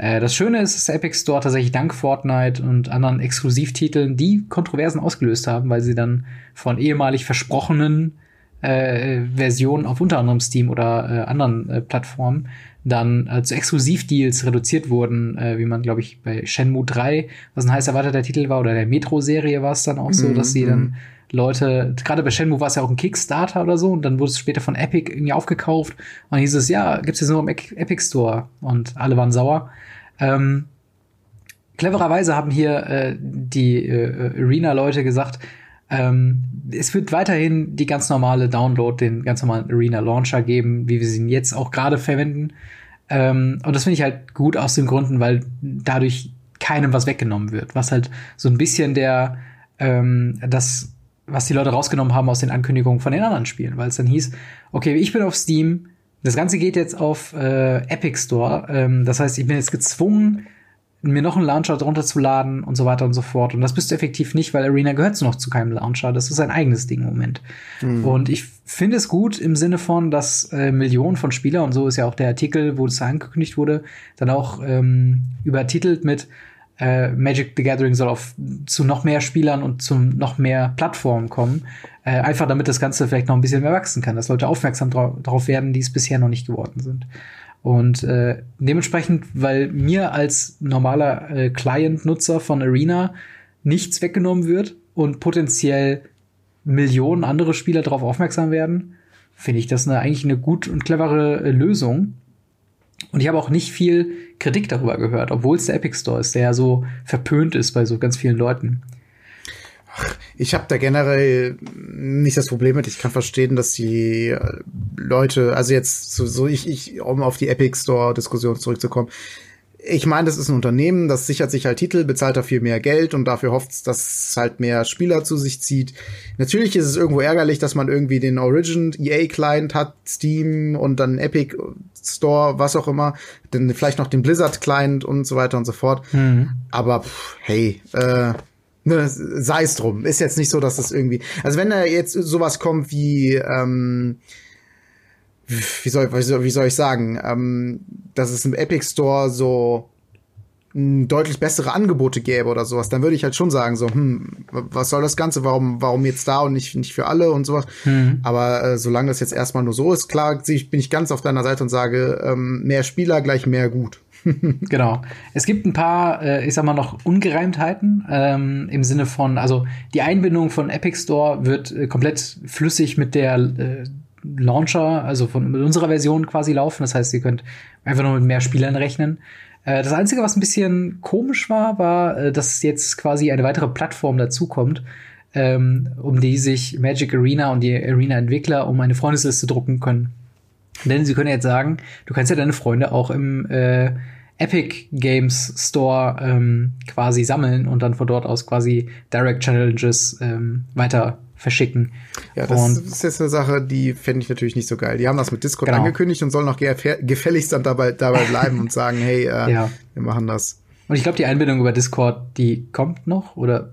das Schöne ist, dass der Epic Store tatsächlich dank Fortnite und anderen Exklusivtiteln die Kontroversen ausgelöst haben, weil sie dann von ehemalig versprochenen äh, Versionen auf unter anderem Steam oder äh, anderen äh, Plattformen dann äh, zu Exklusivdeals reduziert wurden, äh, wie man, glaube ich, bei Shenmue 3, was ein heiß erwarteter Titel war, oder der Metro-Serie war es dann auch so, mhm. dass sie dann mhm. Leute, gerade bei Shenmue war es ja auch ein Kickstarter oder so, und dann wurde es später von Epic irgendwie aufgekauft. Und hieß es, ja, gibt's jetzt nur im Epic Store. Und alle waren sauer. Ähm, clevererweise haben hier äh, die äh, Arena-Leute gesagt, ähm, es wird weiterhin die ganz normale Download, den ganz normalen Arena Launcher geben, wie wir sie jetzt auch gerade verwenden. Ähm, und das finde ich halt gut aus den Gründen, weil dadurch keinem was weggenommen wird. Was halt so ein bisschen der, ähm, das was die Leute rausgenommen haben aus den Ankündigungen von den anderen Spielen, weil es dann hieß, okay, ich bin auf Steam, das Ganze geht jetzt auf äh, Epic Store, ähm, das heißt, ich bin jetzt gezwungen, mir noch einen Launcher drunter zu laden und so weiter und so fort. Und das bist du effektiv nicht, weil Arena gehört noch zu keinem Launcher. Das ist ein eigenes Ding im Moment. Mhm. Und ich finde es gut im Sinne von, dass äh, Millionen von Spielern, und so ist ja auch der Artikel, wo es angekündigt wurde, dann auch ähm, übertitelt mit äh, Magic the Gathering soll auf zu noch mehr Spielern und zu noch mehr Plattformen kommen. Äh, einfach damit das Ganze vielleicht noch ein bisschen mehr wachsen kann, dass Leute aufmerksam darauf werden, die es bisher noch nicht geworden sind. Und äh, dementsprechend, weil mir als normaler äh, Client-Nutzer von Arena nichts weggenommen wird und potenziell Millionen andere Spieler darauf aufmerksam werden, finde ich das eine, eigentlich eine gut und clevere äh, Lösung. Und ich habe auch nicht viel Kritik darüber gehört, obwohl es der Epic Store ist, der ja so verpönt ist bei so ganz vielen Leuten. Ich habe da generell nicht das Problem mit. Ich kann verstehen, dass die äh, Leute, also jetzt so, so ich, ich, um auf die Epic Store Diskussion zurückzukommen. Ich meine, das ist ein Unternehmen, das sichert sich halt Titel, bezahlt dafür mehr Geld und dafür hofft es, dass halt mehr Spieler zu sich zieht. Natürlich ist es irgendwo ärgerlich, dass man irgendwie den Origin EA Client hat, Steam und dann Epic Store, was auch immer, dann vielleicht noch den Blizzard Client und so weiter und so fort. Mhm. Aber pff, hey, äh, sei es drum. Ist jetzt nicht so, dass das irgendwie. Also wenn da jetzt sowas kommt wie, ähm, wie soll, wie soll, wie soll ich sagen, ähm, dass es im Epic Store so deutlich bessere Angebote gäbe oder sowas, dann würde ich halt schon sagen, so, hm, was soll das Ganze, warum, warum jetzt da und nicht, nicht für alle und sowas. Mhm. Aber äh, solange das jetzt erstmal nur so ist, klar, bin ich ganz auf deiner Seite und sage, ähm, mehr Spieler gleich mehr gut. genau. Es gibt ein paar, äh, ich sag mal, noch Ungereimtheiten ähm, im Sinne von, also die Einbindung von Epic Store wird äh, komplett flüssig mit der äh, Launcher, also von mit unserer Version quasi laufen. Das heißt, ihr könnt einfach nur mit mehr Spielern rechnen. Äh, das Einzige, was ein bisschen komisch war, war, äh, dass jetzt quasi eine weitere Plattform dazukommt, ähm, um die sich Magic Arena und die Arena-Entwickler um eine Freundesliste drucken können. Denn sie können jetzt sagen, du kannst ja deine Freunde auch im äh, Epic Games Store ähm, quasi sammeln und dann von dort aus quasi Direct Challenges ähm, weiter verschicken. Ja, das und ist jetzt eine Sache, die fände ich natürlich nicht so geil. Die haben das mit Discord genau. angekündigt und sollen noch gefälligst dann dabei, dabei bleiben und sagen, hey, äh, ja. wir machen das. Und ich glaube, die Einbindung über Discord, die kommt noch oder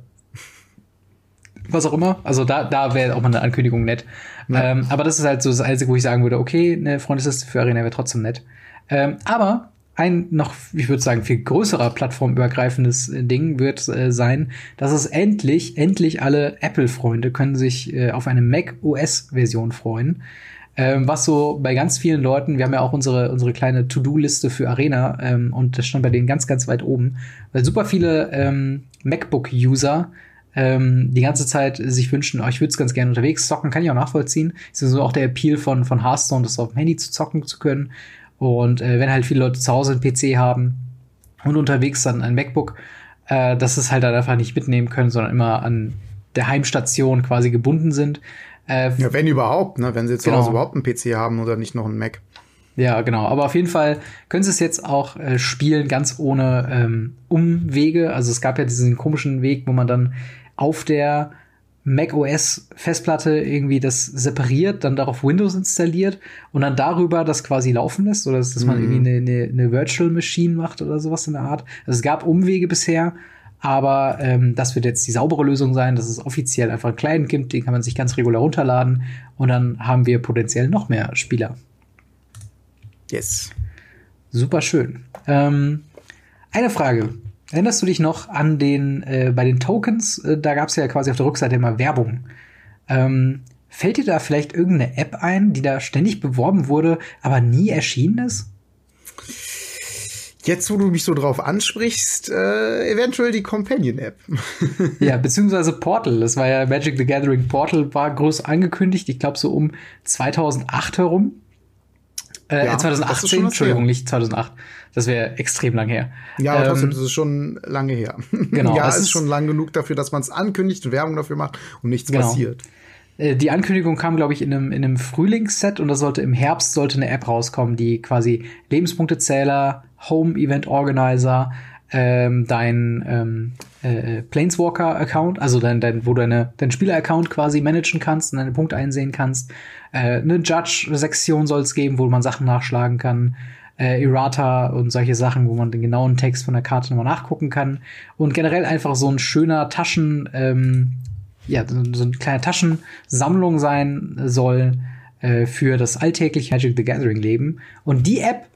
was auch immer. Also da, da wäre auch mal eine Ankündigung nett. Ähm, aber das ist halt so das Einzige, wo ich sagen würde, okay, eine Freundesliste für Arena wäre trotzdem nett. Ähm, aber ein noch, ich würde sagen, viel größerer plattformübergreifendes äh, Ding wird äh, sein, dass es endlich, endlich alle Apple-Freunde können sich äh, auf eine Mac OS-Version freuen. Ähm, was so bei ganz vielen Leuten, wir haben ja auch unsere, unsere kleine To-Do-Liste für Arena ähm, und das stand bei denen ganz, ganz weit oben, weil super viele ähm, MacBook-User ähm, die ganze Zeit sich wünschen, oh, ich würde es ganz gerne unterwegs zocken, kann ich auch nachvollziehen. Ist so auch der Appeal von, von Hearthstone, das auf dem Handy zu zocken zu können. Und äh, wenn halt viele Leute zu Hause einen PC haben und unterwegs dann ein MacBook, äh, dass es halt dann einfach nicht mitnehmen können, sondern immer an der Heimstation quasi gebunden sind. Äh, ja, wenn überhaupt, ne? wenn sie zu genau. Hause überhaupt einen PC haben oder nicht noch einen Mac. Ja, genau. Aber auf jeden Fall können sie es jetzt auch äh, spielen, ganz ohne ähm, Umwege. Also es gab ja diesen komischen Weg, wo man dann auf der Mac OS Festplatte irgendwie das separiert, dann darauf Windows installiert und dann darüber das quasi laufen lässt oder dass, dass man mhm. irgendwie eine, eine, eine, Virtual Machine macht oder sowas in der Art. Also es gab Umwege bisher, aber ähm, das wird jetzt die saubere Lösung sein, dass es offiziell einfach einen Client gibt, den kann man sich ganz regulär runterladen und dann haben wir potenziell noch mehr Spieler. Yes. Super schön. Ähm, eine Frage. Erinnerst du dich noch an den, äh, bei den Tokens, äh, da gab es ja quasi auf der Rückseite immer Werbung. Ähm, fällt dir da vielleicht irgendeine App ein, die da ständig beworben wurde, aber nie erschienen ist? Jetzt, wo du mich so drauf ansprichst, äh, eventuell die Companion-App. ja, beziehungsweise Portal. Das war ja Magic the Gathering Portal, war groß angekündigt. Ich glaube so um 2008 herum. Äh, ja, 2018, Entschuldigung, nicht 2008. Das wäre extrem lang her. Ja, aber ähm, trotzdem, das ist schon lange her. Genau. ja, es ist schon lang genug dafür, dass man es ankündigt und Werbung dafür macht und nichts genau. passiert. Äh, die Ankündigung kam, glaube ich, in einem, in einem Frühlingsset und da sollte im Herbst sollte eine App rauskommen, die quasi Lebenspunktezähler, Home Event Organizer, ähm, dein ähm, äh, Planeswalker-Account, also dein, dein, wo du deine, dein Spieler-Account quasi managen kannst und deine Punkte einsehen kannst. Äh, eine Judge-Sektion soll es geben, wo man Sachen nachschlagen kann äh, Errata und solche Sachen, wo man den genauen Text von der Karte nochmal nachgucken kann. Und generell einfach so ein schöner Taschen, ähm, ja, so, eine kleine Taschensammlung sein soll äh, für das alltägliche Magic the Gathering Leben. Und die App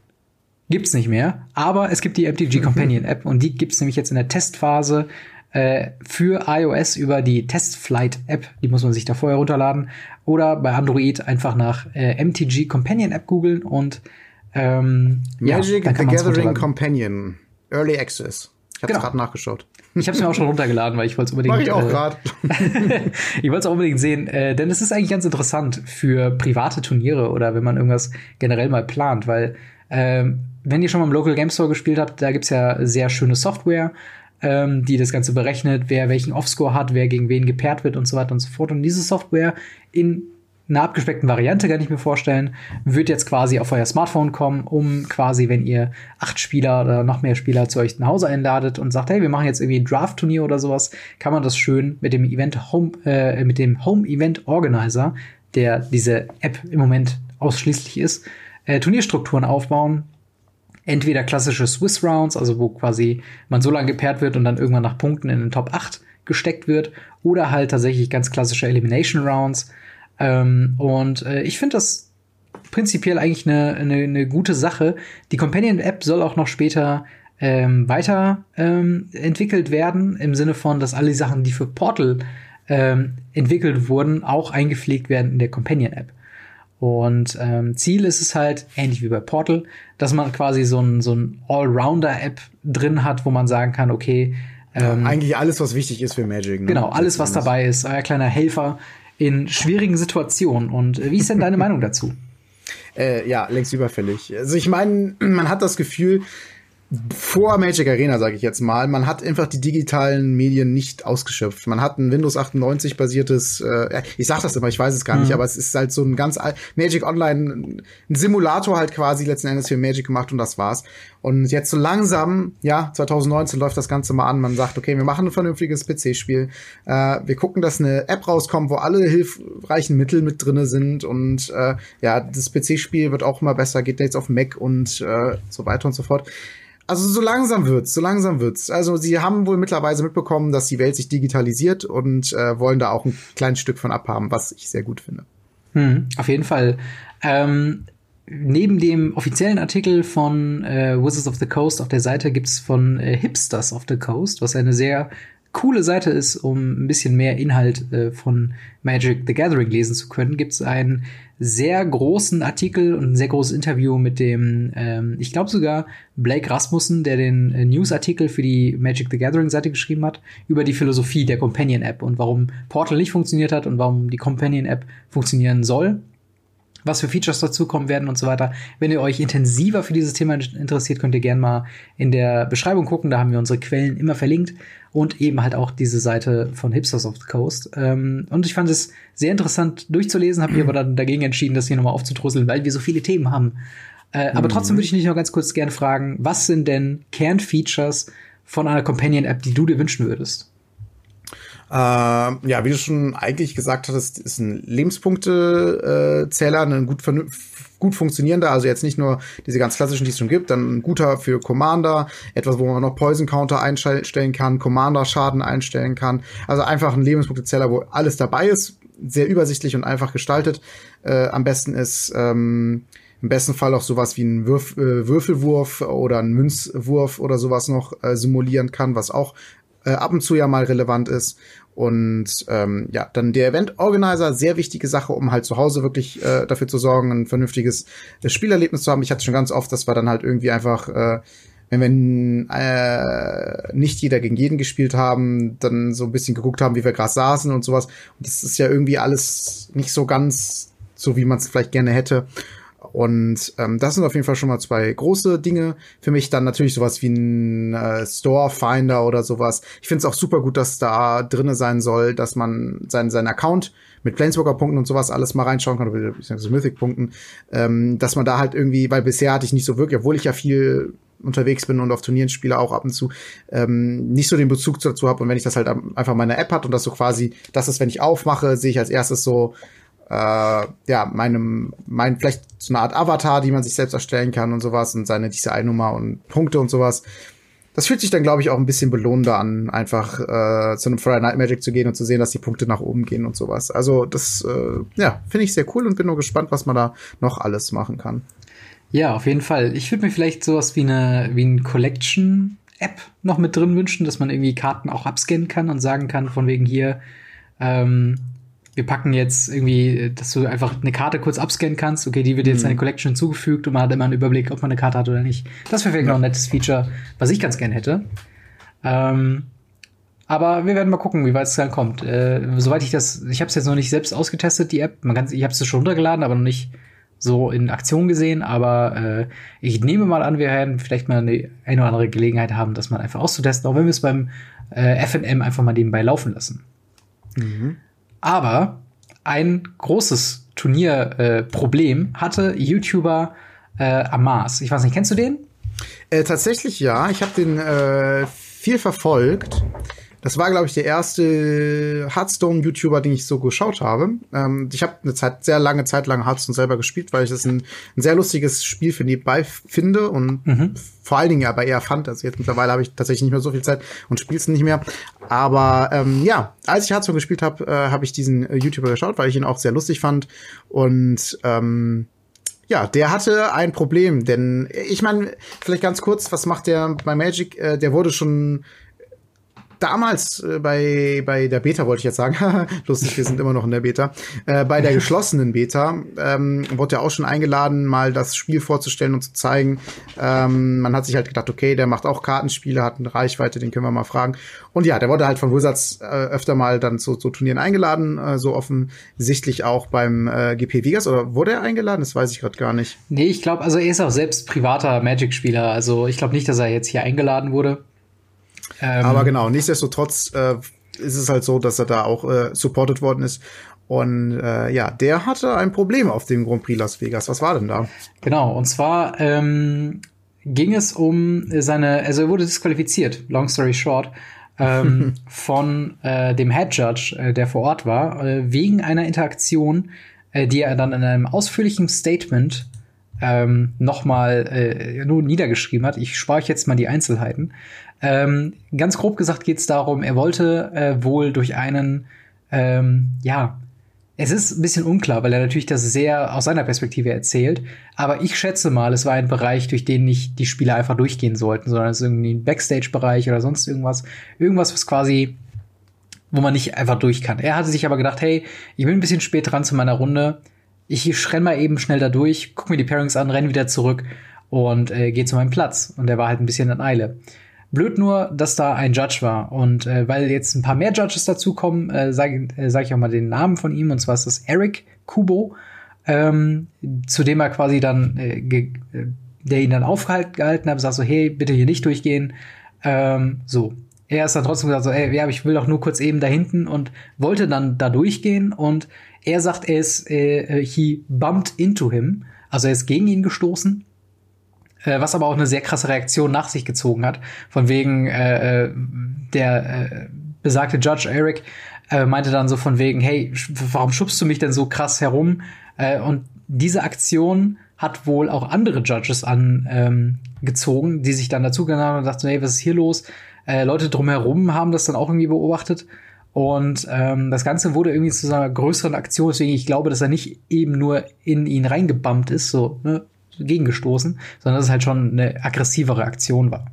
gibt's nicht mehr, aber es gibt die MTG Companion App und die gibt's nämlich jetzt in der Testphase äh, für iOS über die Testflight App. Die muss man sich da vorher runterladen. Oder bei Android einfach nach äh, MTG Companion App googeln und ähm, Magic ja, the Gathering Companion. Early Access. Ich habe genau. gerade nachgeschaut. Ich habe es mir auch schon runtergeladen, weil ich wollte es unbedingt. Mach ich auch gerade. Äh, ich wollte es auch unbedingt sehen, äh, denn es ist eigentlich ganz interessant für private Turniere oder wenn man irgendwas generell mal plant, weil ähm, wenn ihr schon mal im Local Game Store gespielt habt, da gibt's ja sehr schöne Software, ähm, die das Ganze berechnet, wer welchen Offscore hat, wer gegen wen gepaart wird und so weiter und so fort. Und diese Software in einer abgespeckten Variante, kann ich mir vorstellen, wird jetzt quasi auf euer Smartphone kommen, um quasi, wenn ihr acht Spieler oder noch mehr Spieler zu euch nach Hause einladet und sagt, hey, wir machen jetzt irgendwie ein Draft-Turnier oder sowas, kann man das schön mit dem Event Home, äh, mit dem Home Event Organizer, der diese App im Moment ausschließlich ist, äh, Turnierstrukturen aufbauen. Entweder klassische Swiss Rounds, also wo quasi man so lange gepaart wird und dann irgendwann nach Punkten in den Top 8 gesteckt wird, oder halt tatsächlich ganz klassische Elimination Rounds, ähm, und äh, ich finde das prinzipiell eigentlich eine, eine, eine gute Sache. Die Companion-App soll auch noch später ähm, weiter ähm, entwickelt werden, im Sinne von, dass alle die Sachen, die für Portal ähm, entwickelt wurden, auch eingepflegt werden in der Companion-App. Und ähm, Ziel ist es halt, ähnlich wie bei Portal, dass man quasi so ein, so ein Allrounder-App drin hat, wo man sagen kann, okay, ähm, ja, eigentlich alles, was wichtig ist für Magic. Ne? Genau, alles, was dabei ist. Euer kleiner Helfer, in schwierigen Situationen. Und äh, wie ist denn deine Meinung dazu? Äh, ja, längst überfällig. Also ich meine, man hat das Gefühl, vor Magic Arena, sage ich jetzt mal, man hat einfach die digitalen Medien nicht ausgeschöpft. Man hat ein Windows 98 basiertes, äh, ich sag das immer, ich weiß es gar mhm. nicht, aber es ist halt so ein ganz Magic Online, ein Simulator halt quasi letzten Endes für Magic gemacht und das war's. Und jetzt so langsam, ja, 2019 läuft das Ganze mal an. Man sagt, okay, wir machen ein vernünftiges PC-Spiel. Äh, wir gucken, dass eine App rauskommt, wo alle hilfreichen Mittel mit drinne sind und äh, ja, das PC-Spiel wird auch immer besser, geht jetzt auf Mac und äh, so weiter und so fort. Also so langsam wird's, so langsam wird's. Also sie haben wohl mittlerweile mitbekommen, dass die Welt sich digitalisiert und äh, wollen da auch ein kleines Stück von abhaben, was ich sehr gut finde. Hm, auf jeden Fall. Ähm, neben dem offiziellen Artikel von äh, Wizards of the Coast auf der Seite gibt's von äh, Hipsters of the Coast, was eine sehr coole Seite ist, um ein bisschen mehr Inhalt äh, von Magic the Gathering lesen zu können, gibt es einen sehr großen Artikel und ein sehr großes Interview mit dem, ähm, ich glaube sogar Blake Rasmussen, der den äh, Newsartikel für die Magic the Gathering Seite geschrieben hat, über die Philosophie der Companion App und warum Portal nicht funktioniert hat und warum die Companion App funktionieren soll was für Features dazukommen werden und so weiter. Wenn ihr euch intensiver für dieses Thema interessiert, könnt ihr gerne mal in der Beschreibung gucken. Da haben wir unsere Quellen immer verlinkt und eben halt auch diese Seite von Hipsters of the Coast. Ähm, und ich fand es sehr interessant durchzulesen, habe mich aber dann dagegen entschieden, das hier nochmal aufzudrusseln, weil wir so viele Themen haben. Äh, aber mhm. trotzdem würde ich dich noch ganz kurz gerne fragen, was sind denn Kernfeatures von einer Companion-App, die du dir wünschen würdest? Äh, ja, wie du schon eigentlich gesagt hattest, ist ein Lebenspunktezähler, äh, ein gut, gut funktionierender, also jetzt nicht nur diese ganz klassischen, die es schon gibt, dann ein guter für Commander, etwas, wo man noch Poison Counter einstellen kann, Commander Schaden einstellen kann. Also einfach ein Lebenspunktezähler, wo alles dabei ist, sehr übersichtlich und einfach gestaltet. Äh, am besten ist ähm, im besten Fall auch sowas wie ein Würf äh, Würfelwurf oder ein Münzwurf oder sowas noch äh, simulieren kann, was auch äh, ab und zu ja mal relevant ist. Und ähm, ja, dann der Event Organizer, sehr wichtige Sache, um halt zu Hause wirklich äh, dafür zu sorgen, ein vernünftiges äh, Spielerlebnis zu haben. Ich hatte schon ganz oft, das war dann halt irgendwie einfach, äh, wenn wir äh, nicht jeder gegen jeden gespielt haben, dann so ein bisschen geguckt haben, wie wir gerade saßen und sowas. Und das ist ja irgendwie alles nicht so ganz so, wie man es vielleicht gerne hätte. Und ähm, das sind auf jeden Fall schon mal zwei große Dinge. Für mich dann natürlich sowas wie ein äh, Store Finder oder sowas. Ich finde es auch super gut, dass da drinne sein soll, dass man seinen seinen Account mit Planeswalker-Punkten und sowas alles mal reinschauen kann, oder Mythic-Punkten, ähm, dass man da halt irgendwie, weil bisher hatte ich nicht so wirklich, obwohl ich ja viel unterwegs bin und auf Turnieren spiele auch ab und zu, ähm, nicht so den Bezug dazu habe. Und wenn ich das halt einfach meine App hat und das so quasi, das ist, wenn ich aufmache, sehe ich als erstes so, äh, ja, meinem, mein, vielleicht so eine Art Avatar, die man sich selbst erstellen kann und sowas und seine DCI-Nummer und Punkte und sowas. Das fühlt sich dann, glaube ich, auch ein bisschen belohnender an, einfach äh, zu einem Friday Night Magic zu gehen und zu sehen, dass die Punkte nach oben gehen und sowas. Also das, äh, ja, finde ich sehr cool und bin nur gespannt, was man da noch alles machen kann. Ja, auf jeden Fall. Ich würde mir vielleicht sowas wie eine wie ein Collection App noch mit drin wünschen, dass man irgendwie Karten auch abscannen kann und sagen kann, von wegen hier, ähm, wir packen jetzt irgendwie, dass du einfach eine Karte kurz abscannen kannst. Okay, die wird jetzt mhm. in eine Collection hinzugefügt und man hat immer einen Überblick, ob man eine Karte hat oder nicht. Das wäre vielleicht ja. noch ein nettes Feature, was ich ganz gern hätte. Ähm, aber wir werden mal gucken, wie weit es dann kommt. Äh, soweit ich das, ich habe es jetzt noch nicht selbst ausgetestet, die App. Man kann, ich habe es schon runtergeladen, aber noch nicht so in Aktion gesehen. Aber äh, ich nehme mal an, wir werden vielleicht mal eine, eine oder andere Gelegenheit haben, das mal einfach auszutesten, auch wenn wir es beim äh, FNM einfach mal nebenbei laufen lassen. Mhm. Aber ein großes Turnierproblem äh, hatte YouTuber äh, Amas. Ich weiß nicht, kennst du den? Äh, tatsächlich ja. Ich habe den äh, viel verfolgt. Das war, glaube ich, der erste Hearthstone-YouTuber, den ich so geschaut habe. Ähm, ich habe eine Zeit, sehr lange Zeit lang Hearthstone selber gespielt, weil ich das ein, ein sehr lustiges Spiel für nebenbei finde und mhm. vor allen Dingen aber eher fand. Also jetzt mittlerweile habe ich tatsächlich nicht mehr so viel Zeit und spiele es nicht mehr. Aber ähm, ja, als ich Hearthstone gespielt habe, äh, habe ich diesen äh, YouTuber geschaut, weil ich ihn auch sehr lustig fand. Und ähm, ja, der hatte ein Problem, denn ich meine, vielleicht ganz kurz, was macht der bei Magic? Äh, der wurde schon damals äh, bei, bei der Beta, wollte ich jetzt sagen, lustig, wir sind immer noch in der Beta, äh, bei der geschlossenen Beta ähm, wurde er auch schon eingeladen, mal das Spiel vorzustellen und zu zeigen. Ähm, man hat sich halt gedacht, okay, der macht auch Kartenspiele, hat eine Reichweite, den können wir mal fragen. Und ja, der wurde halt von Wizards äh, öfter mal dann zu, zu Turnieren eingeladen, äh, so offensichtlich auch beim äh, GP Vegas. Oder wurde er eingeladen? Das weiß ich gerade gar nicht. Nee, ich glaube, also er ist auch selbst privater Magic-Spieler. Also ich glaube nicht, dass er jetzt hier eingeladen wurde. Ähm, Aber genau, nichtsdestotrotz äh, ist es halt so, dass er da auch äh, supported worden ist. Und äh, ja, der hatte ein Problem auf dem Grand Prix Las Vegas. Was war denn da? Genau, und zwar ähm, ging es um seine, also er wurde disqualifiziert, long story short, ähm, von äh, dem Head Judge, äh, der vor Ort war, äh, wegen einer Interaktion, äh, die er dann in einem ausführlichen Statement ähm, nochmal äh, nur niedergeschrieben hat. Ich spare euch jetzt mal die Einzelheiten. Ähm, ganz grob gesagt geht es darum, er wollte äh, wohl durch einen, ähm, ja, es ist ein bisschen unklar, weil er natürlich das sehr aus seiner Perspektive erzählt. Aber ich schätze mal, es war ein Bereich, durch den nicht die Spieler einfach durchgehen sollten, sondern es ist irgendwie ein Backstage-Bereich oder sonst irgendwas. Irgendwas, was quasi, wo man nicht einfach durch kann. Er hatte sich aber gedacht, hey, ich bin ein bisschen spät dran zu meiner Runde. Ich renn mal eben schnell da durch, guck mir die Pairings an, renn wieder zurück und äh, gehe zu meinem Platz. Und er war halt ein bisschen in Eile. Blöd nur, dass da ein Judge war. Und äh, weil jetzt ein paar mehr Judges dazukommen, äh, sage äh, sag ich auch mal den Namen von ihm. Und zwar ist das Eric Kubo, ähm, zu dem er quasi dann, äh, äh der ihn dann aufgehalten hat, sagt so, hey, bitte hier nicht durchgehen. Ähm, so. Er ist dann trotzdem gesagt so, ey, ja, ich will doch nur kurz eben da hinten und wollte dann da durchgehen. Und er sagt, er ist, äh, äh he bumped into him. Also er ist gegen ihn gestoßen äh, was aber auch eine sehr krasse Reaktion nach sich gezogen hat. Von wegen äh, äh der äh, besagte Judge Eric äh, meinte dann so von wegen, hey, warum schubst du mich denn so krass herum? Äh, und diese Aktion hat wohl auch andere Judges angezogen, ähm, die sich dann dazu genommen haben und dachten, hey, was ist hier los? Äh, Leute drumherum haben das dann auch irgendwie beobachtet. Und ähm, das Ganze wurde irgendwie zu so einer größeren Aktion, deswegen ich glaube, dass er nicht eben nur in ihn reingebammt ist, so ne, gegengestoßen, sondern dass es halt schon eine aggressivere Aktion war.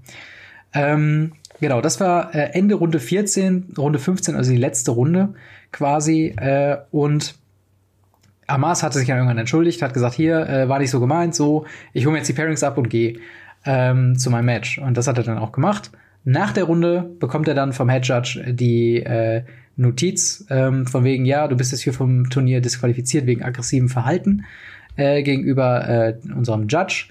Ähm, genau, das war äh, Ende Runde 14, Runde 15, also die letzte Runde quasi. Äh, und Amas hatte sich dann irgendwann entschuldigt, hat gesagt, hier, äh, war nicht so gemeint, so, ich hole mir jetzt die Pairings ab und gehe ähm, zu meinem Match. Und das hat er dann auch gemacht. Nach der Runde bekommt er dann vom Head Judge die äh, Notiz ähm, von wegen, ja, du bist jetzt hier vom Turnier disqualifiziert wegen aggressivem Verhalten äh, gegenüber äh, unserem Judge.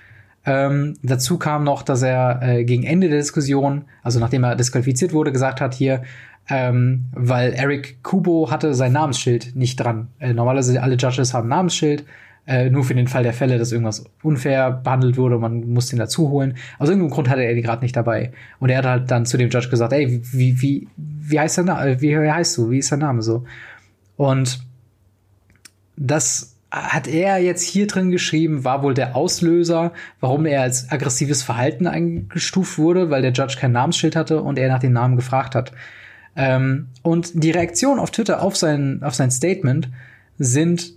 Ähm, dazu kam noch, dass er äh, gegen Ende der Diskussion, also nachdem er disqualifiziert wurde, gesagt hat hier, ähm, weil Eric Kubo hatte sein Namensschild nicht dran. Äh, normalerweise alle Judges haben Namensschild, äh, nur für den Fall der Fälle, dass irgendwas unfair behandelt wurde, man muss den dazu holen. Aus irgendeinem Grund hatte er die gerade nicht dabei. Und er hat halt dann zu dem Judge gesagt, ey, wie, wie, wie heißt der Name, wie heißt du, wie ist der Name so? Und das hat er jetzt hier drin geschrieben, war wohl der Auslöser, warum er als aggressives Verhalten eingestuft wurde, weil der Judge kein Namensschild hatte und er nach dem Namen gefragt hat. Ähm, und die Reaktionen auf Twitter auf sein, auf sein Statement sind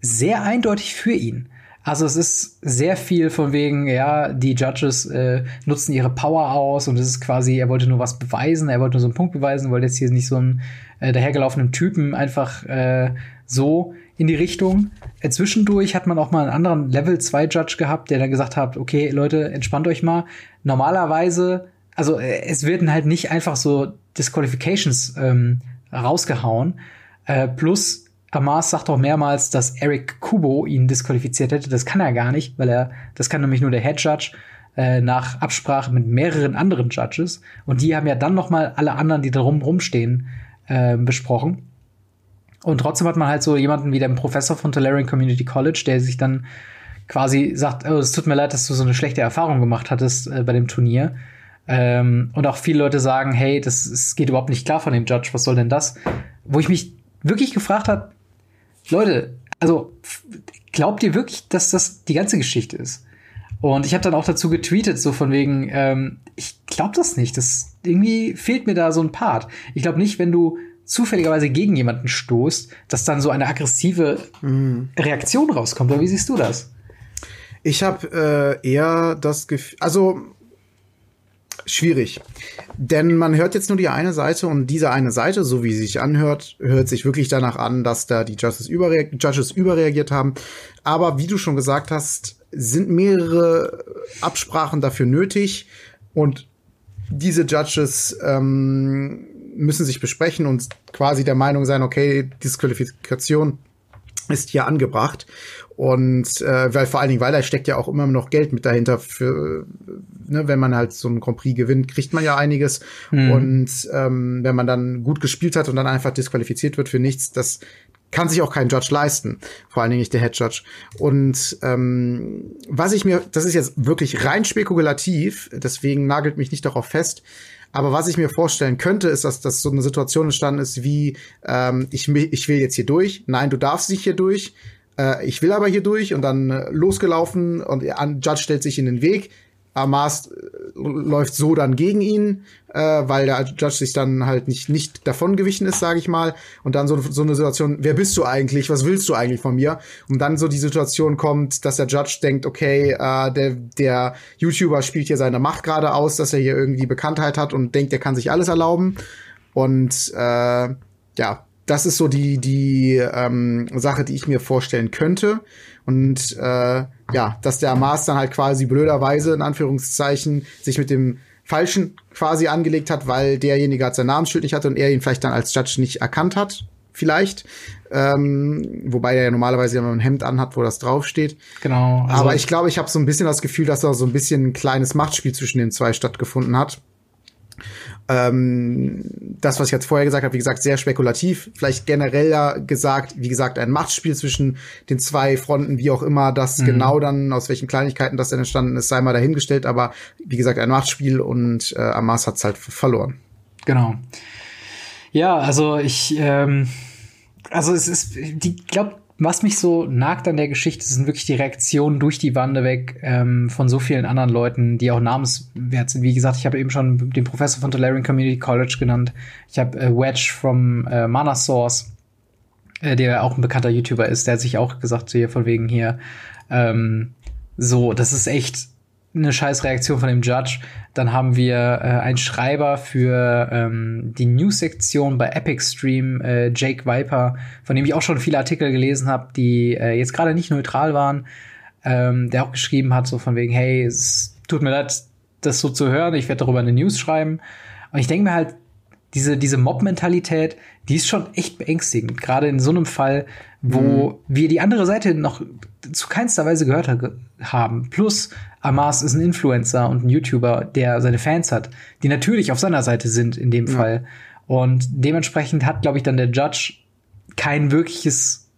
sehr eindeutig für ihn. Also es ist sehr viel von wegen, ja, die Judges äh, nutzen ihre Power aus und es ist quasi, er wollte nur was beweisen, er wollte nur so einen Punkt beweisen, wollte jetzt hier nicht so einen äh, dahergelaufenen Typen einfach äh, so in die Richtung. Äh, zwischendurch hat man auch mal einen anderen Level 2 Judge gehabt, der dann gesagt hat, okay, Leute, entspannt euch mal. Normalerweise, also äh, es werden halt nicht einfach so Disqualifications ähm, rausgehauen. Äh, plus Amas sagt auch mehrmals, dass Eric Kubo ihn disqualifiziert hätte. Das kann er gar nicht, weil er, das kann nämlich nur der Head Judge äh, nach Absprache mit mehreren anderen Judges. Und die haben ja dann noch mal alle anderen, die da rum rumstehen, äh, besprochen. Und trotzdem hat man halt so jemanden wie den Professor von Tolarian Community College, der sich dann quasi sagt, oh, es tut mir leid, dass du so eine schlechte Erfahrung gemacht hattest äh, bei dem Turnier. Ähm, und auch viele Leute sagen, hey, das, das geht überhaupt nicht klar von dem Judge, was soll denn das? Wo ich mich wirklich gefragt habe, Leute, also glaubt ihr wirklich, dass das die ganze Geschichte ist? Und ich habe dann auch dazu getweetet, so von wegen, ähm, ich glaube das nicht. Das irgendwie fehlt mir da so ein Part. Ich glaube nicht, wenn du zufälligerweise gegen jemanden stoßt, dass dann so eine aggressive mhm. Reaktion rauskommt. Oder wie siehst du das? Ich habe äh, eher das Gefühl, also Schwierig. Denn man hört jetzt nur die eine Seite und diese eine Seite, so wie sie sich anhört, hört sich wirklich danach an, dass da die Judges, überreag Judges überreagiert haben. Aber wie du schon gesagt hast, sind mehrere Absprachen dafür nötig und diese Judges ähm, müssen sich besprechen und quasi der Meinung sein, okay, Disqualifikation ist hier angebracht. Und äh, weil vor allen Dingen, weil da steckt ja auch immer noch Geld mit dahinter für, ne, wenn man halt so einen Grand Prix gewinnt, kriegt man ja einiges. Mhm. Und ähm, wenn man dann gut gespielt hat und dann einfach disqualifiziert wird für nichts, das kann sich auch kein Judge leisten, vor allen Dingen nicht der Head Judge. Und ähm, was ich mir, das ist jetzt wirklich rein spekulativ, deswegen nagelt mich nicht darauf fest, aber was ich mir vorstellen könnte, ist, dass das so eine Situation entstanden ist wie, ähm, ich, ich will jetzt hier durch, nein, du darfst nicht hier durch, äh, ich will aber hier durch und dann äh, losgelaufen und der Judge stellt sich in den Weg. Amas äh, läuft so dann gegen ihn, äh, weil der Judge sich dann halt nicht, nicht davongewichen ist, sage ich mal. Und dann so, so eine Situation, wer bist du eigentlich? Was willst du eigentlich von mir? Und dann so die Situation kommt, dass der Judge denkt, okay, äh, der, der YouTuber spielt hier seine Macht gerade aus, dass er hier irgendwie Bekanntheit hat und denkt, er kann sich alles erlauben. Und äh, ja, das ist so die, die ähm, Sache, die ich mir vorstellen könnte. Und äh, ja, dass der Hamas dann halt quasi blöderweise, in Anführungszeichen, sich mit dem Falschen quasi angelegt hat, weil derjenige hat sein Namensschild nicht hatte und er ihn vielleicht dann als Judge nicht erkannt hat, vielleicht. Ähm, wobei er ja normalerweise immer ein Hemd anhat, wo das draufsteht. Genau. Also Aber ich glaube, ich habe so ein bisschen das Gefühl, dass da so ein bisschen ein kleines Machtspiel zwischen den zwei stattgefunden hat. Ähm, das, was ich jetzt vorher gesagt habe, wie gesagt, sehr spekulativ. Vielleicht generell gesagt, wie gesagt, ein Machtspiel zwischen den zwei Fronten, wie auch immer das mhm. genau dann, aus welchen Kleinigkeiten das denn entstanden ist, sei mal dahingestellt. Aber wie gesagt, ein Machtspiel und äh, Amas hat's halt verloren. Genau. Ja, also ich, ähm, also es ist, die glaube was mich so nagt an der Geschichte, sind wirklich die Reaktionen durch die Wande weg ähm, von so vielen anderen Leuten, die auch namenswert sind. Wie gesagt, ich habe eben schon den Professor von Tolarian Community College genannt. Ich habe äh, Wedge vom äh, Mana Source, äh, der auch ein bekannter YouTuber ist, der hat sich auch gesagt, so hier von wegen hier, ähm, so, das ist echt eine scheiß Reaktion von dem Judge. Dann haben wir äh, einen Schreiber für ähm, die News-Sektion bei Epic Stream, äh, Jake Viper, von dem ich auch schon viele Artikel gelesen habe, die äh, jetzt gerade nicht neutral waren, ähm, der auch geschrieben hat, so von wegen, hey, es tut mir leid, das so zu hören, ich werde darüber eine News schreiben. Und ich denke mir halt, diese, diese Mob-Mentalität, die ist schon echt beängstigend. Gerade in so einem Fall, wo mhm. wir die andere Seite noch zu keinster Weise gehört ha haben. Plus, Amas ist ein Influencer und ein YouTuber, der seine Fans hat, die natürlich auf seiner Seite sind in dem ja. Fall. Und dementsprechend hat, glaube ich, dann der Judge kein wirkliches,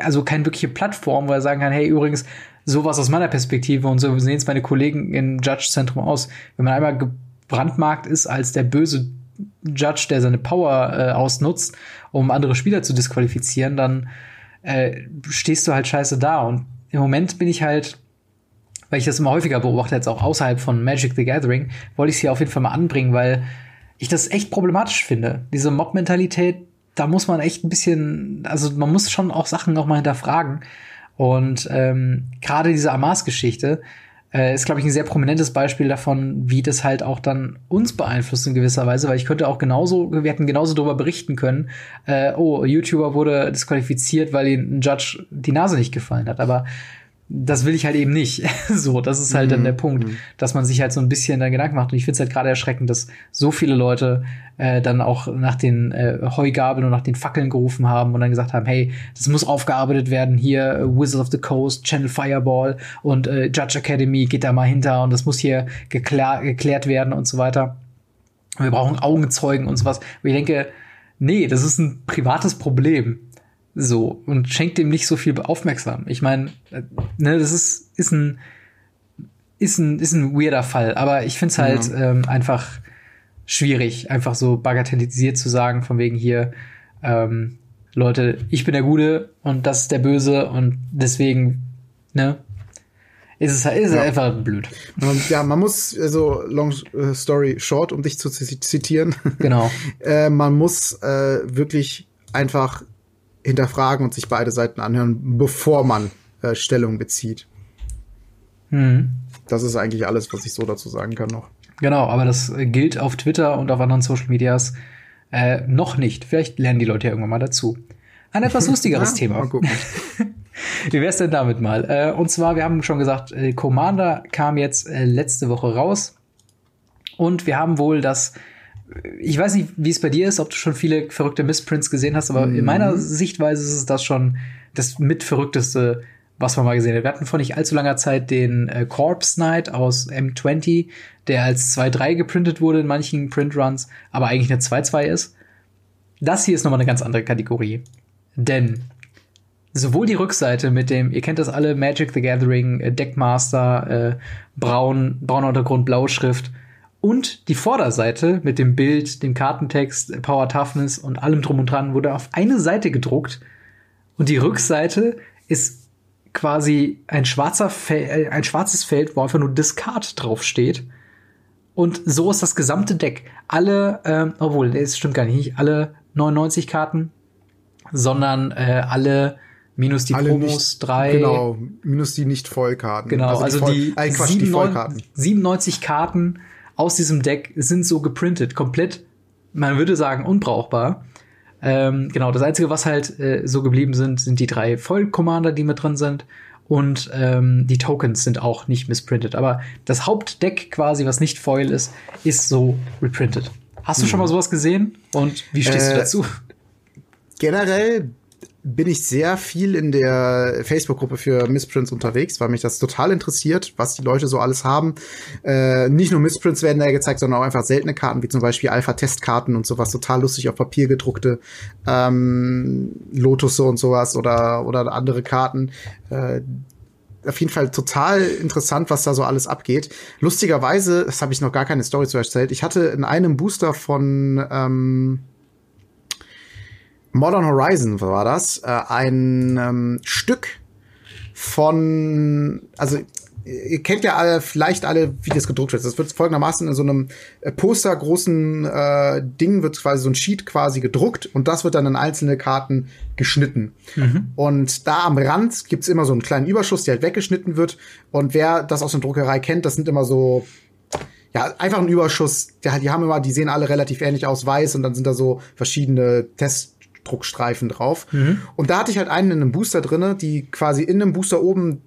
also keine wirkliche Plattform, wo er sagen kann, hey, übrigens, sowas aus meiner Perspektive und so sehen es meine Kollegen im Judge-Zentrum aus. Wenn man einmal gebrandmarkt ist als der böse Judge, der seine Power äh, ausnutzt, um andere Spieler zu disqualifizieren, dann äh, stehst du halt scheiße da. Und im Moment bin ich halt, weil ich das immer häufiger beobachte, jetzt auch außerhalb von Magic the Gathering, wollte ich es hier auf jeden Fall mal anbringen, weil ich das echt problematisch finde. Diese Mob-Mentalität, da muss man echt ein bisschen, also man muss schon auch Sachen noch mal hinterfragen. Und ähm, gerade diese Amas-Geschichte, äh, ist, glaube ich, ein sehr prominentes Beispiel davon, wie das halt auch dann uns beeinflusst in gewisser Weise, weil ich könnte auch genauso, wir hätten genauso darüber berichten können, äh, oh, YouTuber wurde disqualifiziert, weil ihm ein Judge die Nase nicht gefallen hat. Aber das will ich halt eben nicht. so, das ist halt mhm. dann der Punkt, mhm. dass man sich halt so ein bisschen dann Gedanken macht. Und ich finde es halt gerade erschreckend, dass so viele Leute äh, dann auch nach den äh, Heugabeln und nach den Fackeln gerufen haben und dann gesagt haben, hey, das muss aufgearbeitet werden. Hier äh, Wizards of the Coast, Channel Fireball und äh, Judge Academy geht da mal hinter und das muss hier geklär geklärt werden und so weiter. Wir brauchen Augenzeugen und sowas. Und ich denke, nee, das ist ein privates Problem so, und schenkt dem nicht so viel Aufmerksam. Ich meine, äh, ne, das ist, ist ein, ist ein, ist ein weirder Fall, aber ich finde es halt ja. ähm, einfach schwierig, einfach so bagatellisiert zu sagen, von wegen hier, ähm, Leute, ich bin der Gute und das ist der Böse und deswegen, ne, ist es, ist ja. einfach blöd. Und ja, man muss, also long äh, story short, um dich zu zitieren. Genau. äh, man muss äh, wirklich einfach hinterfragen und sich beide Seiten anhören, bevor man äh, Stellung bezieht. Mhm. Das ist eigentlich alles, was ich so dazu sagen kann noch. Genau, aber das gilt auf Twitter und auf anderen Social Medias äh, noch nicht. Vielleicht lernen die Leute ja irgendwann mal dazu. Ein etwas lustigeres ja, Thema. Wie wär's denn damit mal? Äh, und zwar, wir haben schon gesagt, äh, Commander kam jetzt äh, letzte Woche raus. Und wir haben wohl das, ich weiß nicht, wie es bei dir ist, ob du schon viele verrückte Missprints gesehen hast, aber mhm. in meiner Sichtweise ist es das schon das mitverrückteste, was man mal gesehen hat. Wir hatten vor nicht allzu langer Zeit den äh, Corpse Knight aus M20, der als 2-3 geprintet wurde in manchen Printruns, aber eigentlich eine 2-2 ist. Das hier ist nochmal eine ganz andere Kategorie. Denn sowohl die Rückseite mit dem, ihr kennt das alle, Magic the Gathering, äh, Deckmaster, äh, braun, brauner Untergrund, blaue Schrift und die Vorderseite mit dem Bild, dem Kartentext, Power Toughness und allem drum und dran wurde auf eine Seite gedruckt und die Rückseite ist quasi ein schwarzer Fel äh, ein schwarzes Feld, wo einfach nur Discard draufsteht. Und so ist das gesamte Deck. Alle, ähm, obwohl, es stimmt gar nicht, nicht alle 99 Karten, sondern äh, alle minus die alle Promos nicht, drei. Genau, minus die nicht Vollkarten. Genau, also, also die, die, äh, Quatsch, 97, die Vollkarten. 97 Karten aus diesem Deck sind so geprintet, komplett, man würde sagen, unbrauchbar. Ähm, genau, das Einzige, was halt äh, so geblieben sind, sind die drei Voll-Commander, die mit drin sind. Und ähm, die Tokens sind auch nicht missprintet. Aber das Hauptdeck quasi, was nicht Foil ist, ist so reprintet. Hast du hm. schon mal sowas gesehen? Und wie stehst äh, du dazu? Generell bin ich sehr viel in der Facebook-Gruppe für Missprints unterwegs, weil mich das total interessiert, was die Leute so alles haben. Äh, nicht nur Missprints werden da gezeigt, sondern auch einfach seltene Karten, wie zum Beispiel Alpha-Testkarten und sowas, total lustig auf Papier gedruckte ähm, Lotusse und sowas oder, oder andere Karten. Äh, auf jeden Fall total interessant, was da so alles abgeht. Lustigerweise, das habe ich noch gar keine Story zu erzählt, ich hatte in einem Booster von ähm, Modern Horizon war das, äh, ein ähm, Stück von, also ihr kennt ja alle, vielleicht alle, wie das gedruckt wird. Das wird folgendermaßen in so einem äh, Poster großen äh, Ding wird quasi so ein Sheet quasi gedruckt und das wird dann in einzelne Karten geschnitten. Mhm. Und da am Rand gibt's immer so einen kleinen Überschuss, der halt weggeschnitten wird. Und wer das aus der Druckerei kennt, das sind immer so ja, einfach ein Überschuss. Die, die haben immer, die sehen alle relativ ähnlich aus, weiß und dann sind da so verschiedene Test Druckstreifen drauf. Mhm. Und da hatte ich halt einen in einem Booster drinne, die quasi in einem Booster oben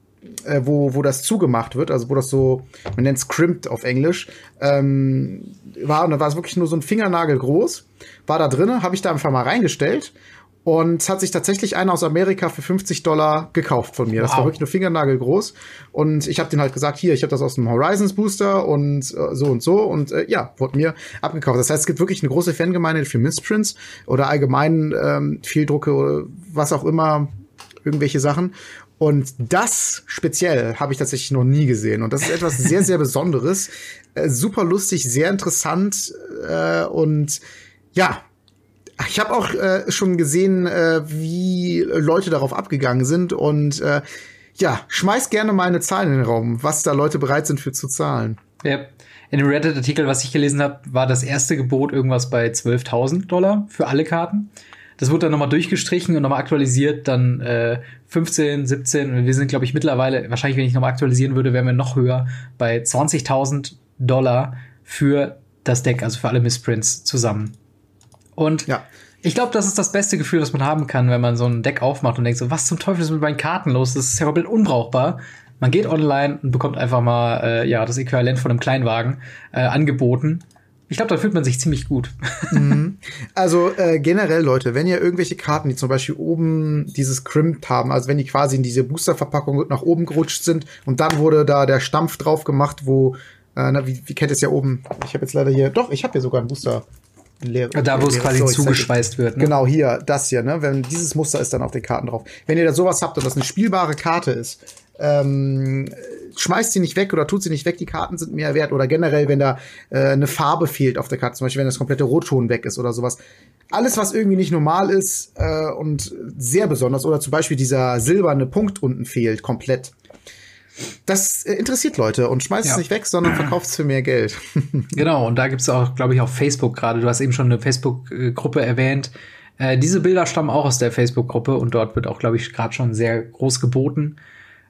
äh, wo, wo das zugemacht wird, also wo das so, man nennt es crimped auf Englisch, ähm, war, und da war es wirklich nur so ein Fingernagel groß, war da drinne, habe ich da einfach mal reingestellt und es hat sich tatsächlich einer aus Amerika für 50 Dollar gekauft von mir. Wow. Das war wirklich nur Fingernagel groß. Und ich habe den halt gesagt, hier, ich habe das aus dem Horizons Booster und äh, so und so. Und äh, ja, wurde mir abgekauft. Das heißt, es gibt wirklich eine große Fangemeinde für Misprints oder allgemein ähm, Fehldrucke oder was auch immer, irgendwelche Sachen. Und das speziell habe ich tatsächlich noch nie gesehen. Und das ist etwas sehr, sehr Besonderes. Äh, super lustig, sehr interessant äh, und ja, ich habe auch äh, schon gesehen, äh, wie Leute darauf abgegangen sind und äh, ja, schmeiß gerne mal eine Zahl in den Raum, was da Leute bereit sind für zu zahlen. Ja. In dem Reddit-Artikel, was ich gelesen habe, war das erste Gebot irgendwas bei 12.000 Dollar für alle Karten. Das wurde dann nochmal durchgestrichen und nochmal aktualisiert, dann äh, 15, 17 und wir sind, glaube ich, mittlerweile, wahrscheinlich, wenn ich nochmal aktualisieren würde, wären wir noch höher bei 20.000 Dollar für das Deck, also für alle Missprints zusammen. Und ja. ich glaube, das ist das beste Gefühl, was man haben kann, wenn man so ein Deck aufmacht und denkt so, was zum Teufel ist mit meinen Karten los? Das ist ja komplett unbrauchbar. Man geht online und bekommt einfach mal äh, ja das Äquivalent von einem Kleinwagen äh, angeboten. Ich glaube, da fühlt man sich ziemlich gut. Mhm. Also äh, generell, Leute, wenn ihr irgendwelche Karten, die zum Beispiel oben dieses Crimp haben, also wenn die quasi in diese Boosterverpackung nach oben gerutscht sind und dann wurde da der Stampf drauf gemacht, wo, äh, na, wie, wie kennt es ja oben? Ich habe jetzt leider hier, doch, ich habe hier sogar ein Booster leere. Da, wo es quasi zugeschweißt wird. Ne? Genau, hier, das hier, ne? Wenn dieses Muster ist dann auf den Karten drauf. Wenn ihr da sowas habt und das eine spielbare Karte ist, ähm, schmeißt sie nicht weg oder tut sie nicht weg, die Karten sind mehr wert. Oder generell, wenn da äh, eine Farbe fehlt auf der Karte, zum Beispiel wenn das komplette Rotton weg ist oder sowas. Alles, was irgendwie nicht normal ist äh, und sehr besonders, oder zum Beispiel dieser silberne Punkt unten fehlt, komplett das äh, interessiert Leute und schmeißt ja. es nicht weg, sondern verkauft es für mehr Geld. genau, und da gibt es auch, glaube ich, auf Facebook gerade, du hast eben schon eine Facebook-Gruppe erwähnt. Äh, diese Bilder stammen auch aus der Facebook-Gruppe und dort wird auch, glaube ich, gerade schon sehr groß geboten.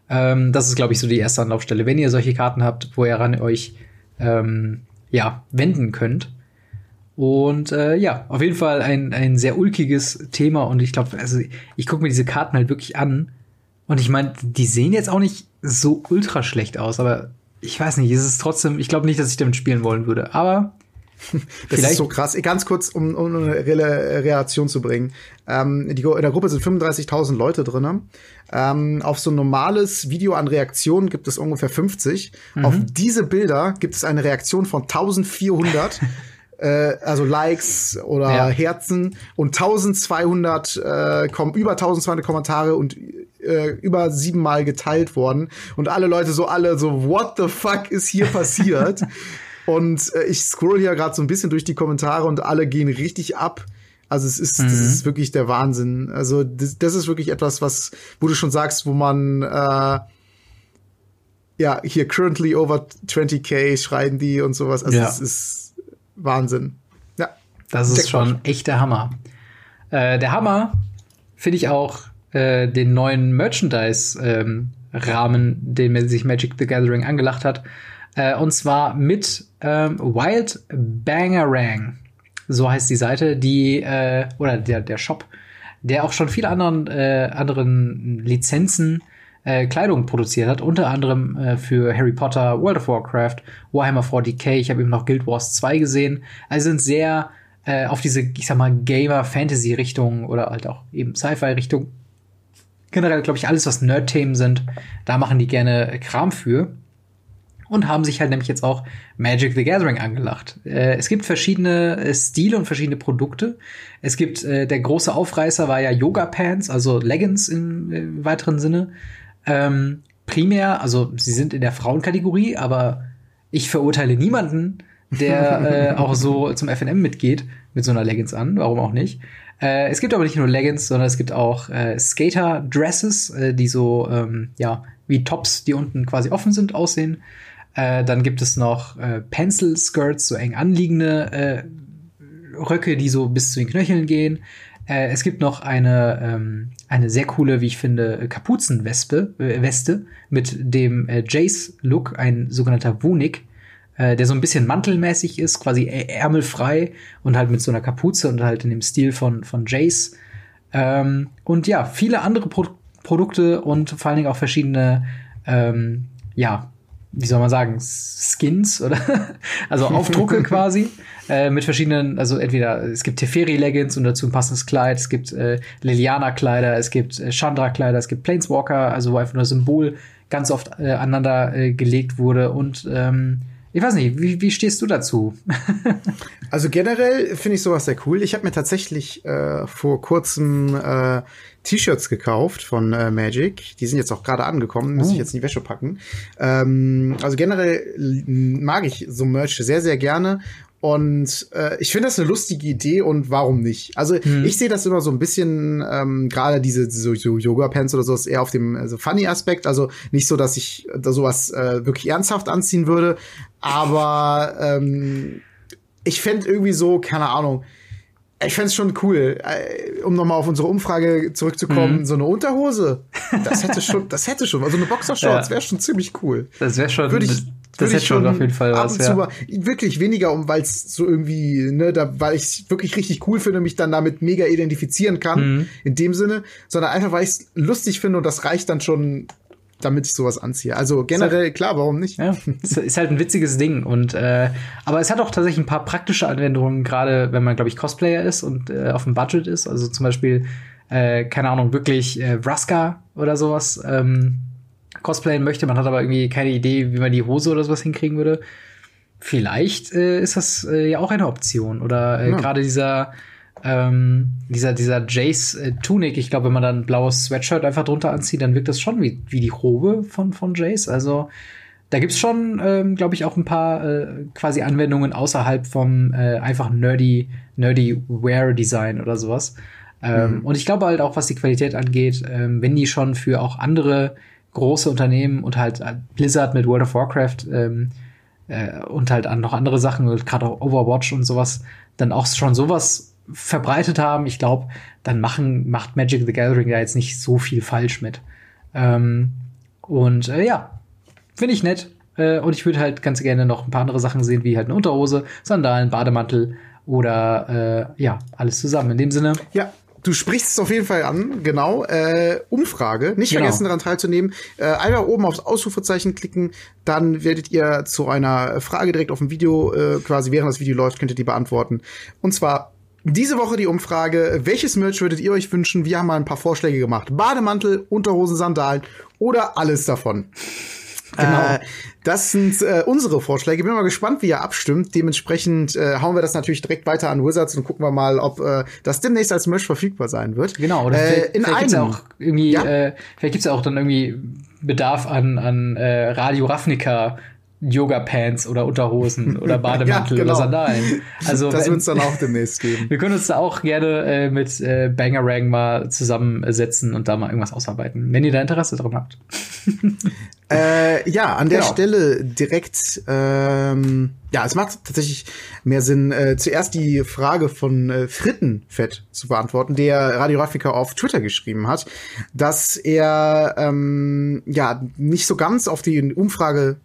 Ähm, das ist, glaube ich, so die erste Anlaufstelle. Wenn ihr solche Karten habt, wo ihr ran euch ähm, ja, wenden könnt. Und äh, ja, auf jeden Fall ein, ein sehr ulkiges Thema. Und ich glaube, also ich gucke mir diese Karten halt wirklich an. Und ich meine, die sehen jetzt auch nicht so ultra schlecht aus, aber ich weiß nicht, ist es trotzdem, ich glaube nicht, dass ich damit spielen wollen würde. Aber das ist so krass. Ganz kurz, um, um eine Re Reaktion zu bringen. Ähm, die, in der Gruppe sind 35.000 Leute drin. Ähm, auf so ein normales Video an Reaktionen gibt es ungefähr 50. Mhm. Auf diese Bilder gibt es eine Reaktion von 1400. äh, also Likes oder ja. Herzen und 1200 äh, kommen über 1200 Kommentare und äh, über siebenmal geteilt worden und alle Leute so alle so what the fuck ist hier passiert und äh, ich scroll hier gerade so ein bisschen durch die Kommentare und alle gehen richtig ab. Also es ist, mhm. das ist wirklich der Wahnsinn. Also das, das ist wirklich etwas, was, wo du schon sagst, wo man äh, ja hier currently over 20k schreien die und sowas. Also ja. es ist Wahnsinn. Ja. Das ist schon echt der Hammer. Äh, der Hammer finde ich auch äh, den neuen Merchandise-Rahmen, ähm, den sich Magic the Gathering angelacht hat. Äh, und zwar mit ähm, Wild Bangerang. So heißt die Seite, die, äh, oder der, der Shop, der auch schon viele anderen, äh, anderen Lizenzen äh, Kleidung produziert hat, unter anderem äh, für Harry Potter, World of Warcraft, Warhammer 40k, ich habe eben noch Guild Wars 2 gesehen. Also sind sehr äh, auf diese, ich sag mal, Gamer-Fantasy-Richtung oder halt auch eben Sci-Fi-Richtung. Generell, glaube ich, alles, was Nerd-Themen sind, da machen die gerne Kram für und haben sich halt nämlich jetzt auch Magic the Gathering angelacht. Äh, es gibt verschiedene äh, Stile und verschiedene Produkte. Es gibt äh, der große Aufreißer war ja Yoga Pants, also Leggings im äh, weiteren Sinne. Ähm, primär, also sie sind in der Frauenkategorie, aber ich verurteile niemanden, der äh, auch so zum FNM mitgeht mit so einer Leggings an. Warum auch nicht? Äh, es gibt aber nicht nur Leggings, sondern es gibt auch äh, Skater-Dresses, äh, die so, ähm, ja, wie Tops, die unten quasi offen sind, aussehen. Äh, dann gibt es noch äh, Pencil Skirts, so eng anliegende äh, Röcke, die so bis zu den Knöcheln gehen. Äh, es gibt noch eine, ähm, eine sehr coole, wie ich finde, Kapuzenweste äh, Weste mit dem äh, Jace-Look, ein sogenannter Wunik, äh, der so ein bisschen mantelmäßig ist, quasi ärmelfrei und halt mit so einer Kapuze und halt in dem Stil von, von Jace. Ähm, und ja, viele andere Pro Produkte und vor allen Dingen auch verschiedene ähm, ja, wie soll man sagen, Skins oder also Aufdrucke quasi äh, mit verschiedenen, also entweder es gibt Teferi Leggings und dazu ein passendes Kleid, es gibt äh, Liliana Kleider, es gibt äh, Chandra Kleider, es gibt Planeswalker, also wo einfach nur Symbol ganz oft äh, aneinander äh, gelegt wurde und ähm, ich weiß nicht, wie, wie stehst du dazu? also generell finde ich sowas sehr cool. Ich habe mir tatsächlich äh, vor kurzem äh, T-Shirts gekauft von äh, Magic. Die sind jetzt auch gerade angekommen, muss oh. ich jetzt in die Wäsche packen. Ähm, also generell mag ich so Merch sehr, sehr gerne. Und äh, ich finde das eine lustige Idee und warum nicht? Also hm. ich sehe das immer so ein bisschen, ähm, gerade diese so, so Yoga-Pants oder so, ist eher auf dem also funny Aspekt. Also nicht so, dass ich da sowas äh, wirklich ernsthaft anziehen würde, aber ähm, ich fände irgendwie so, keine Ahnung, ich fände schon cool, äh, um nochmal auf unsere Umfrage zurückzukommen, mhm. so eine Unterhose. Das hätte schon, das hätte schon, also eine Boxershorts ja. wäre schon ziemlich cool. Das wäre schon. Würde ich, das hätte schon auf jeden Fall was, ja. Mal, wirklich weniger, um weil es so irgendwie, ne, da, weil ich wirklich richtig cool finde, mich dann damit mega identifizieren kann, mhm. in dem Sinne, sondern einfach, weil ich es lustig finde und das reicht dann schon, damit ich sowas anziehe. Also generell, halt, klar, warum nicht? Ja, ist halt ein witziges Ding. Und äh, aber es hat auch tatsächlich ein paar praktische Anwendungen, gerade wenn man, glaube ich, Cosplayer ist und äh, auf dem Budget ist. Also zum Beispiel, äh, keine Ahnung, wirklich äh, Vraska oder sowas. Ähm, cosplayen möchte, man hat aber irgendwie keine Idee, wie man die Hose oder sowas hinkriegen würde. Vielleicht äh, ist das äh, ja auch eine Option. Oder äh, ja. gerade dieser, ähm, dieser, dieser Jace äh, Tunic, ich glaube, wenn man dann ein blaues Sweatshirt einfach drunter anzieht, dann wirkt das schon wie, wie die Robe von, von Jace. Also da gibt's schon, ähm, glaube ich, auch ein paar äh, quasi Anwendungen außerhalb vom äh, einfach nerdy, nerdy Wear-Design oder sowas. Ähm, mhm. Und ich glaube halt auch, was die Qualität angeht, ähm, wenn die schon für auch andere große Unternehmen und halt äh, Blizzard mit World of Warcraft ähm, äh, und halt an noch andere Sachen, gerade auch Overwatch und sowas, dann auch schon sowas verbreitet haben, ich glaube, dann machen, macht Magic the Gathering da jetzt nicht so viel falsch mit. Ähm, und äh, ja, finde ich nett. Äh, und ich würde halt ganz gerne noch ein paar andere Sachen sehen, wie halt eine Unterhose, Sandalen, Bademantel oder äh, ja, alles zusammen. In dem Sinne. Ja, Du sprichst es auf jeden Fall an, genau. Äh, Umfrage. Nicht genau. vergessen, daran teilzunehmen. Äh, einmal oben aufs Ausrufezeichen klicken, dann werdet ihr zu einer Frage direkt auf dem Video, äh, quasi während das Video läuft, könnt ihr die beantworten. Und zwar diese Woche die Umfrage, welches Merch würdet ihr euch wünschen? Wir haben mal ein paar Vorschläge gemacht. Bademantel, Unterhosen, Sandalen oder alles davon. Genau. Äh, das sind äh, unsere Vorschläge. Bin mal gespannt, wie ihr abstimmt. Dementsprechend äh, hauen wir das natürlich direkt weiter an Wizards und gucken wir mal, ob äh, das demnächst als Merch verfügbar sein wird. Genau. Oder äh, in vielleicht gibt's ja auch irgendwie, ja? äh, vielleicht gibt's ja auch dann irgendwie Bedarf an an äh, Radio Ravnica Yoga-Pants oder Unterhosen oder Bademantel ja, genau. oder Sandalen. Also das wird es dann auch demnächst geben. Wir können uns da auch gerne äh, mit äh, Bangerang mal zusammensetzen und da mal irgendwas ausarbeiten, wenn ihr da Interesse dran habt. äh, ja, an der genau. Stelle direkt, ähm, ja, es macht tatsächlich mehr Sinn, äh, zuerst die Frage von äh, Frittenfett zu beantworten, der Radiografiker auf Twitter geschrieben hat, dass er ähm, ja nicht so ganz auf die Umfrage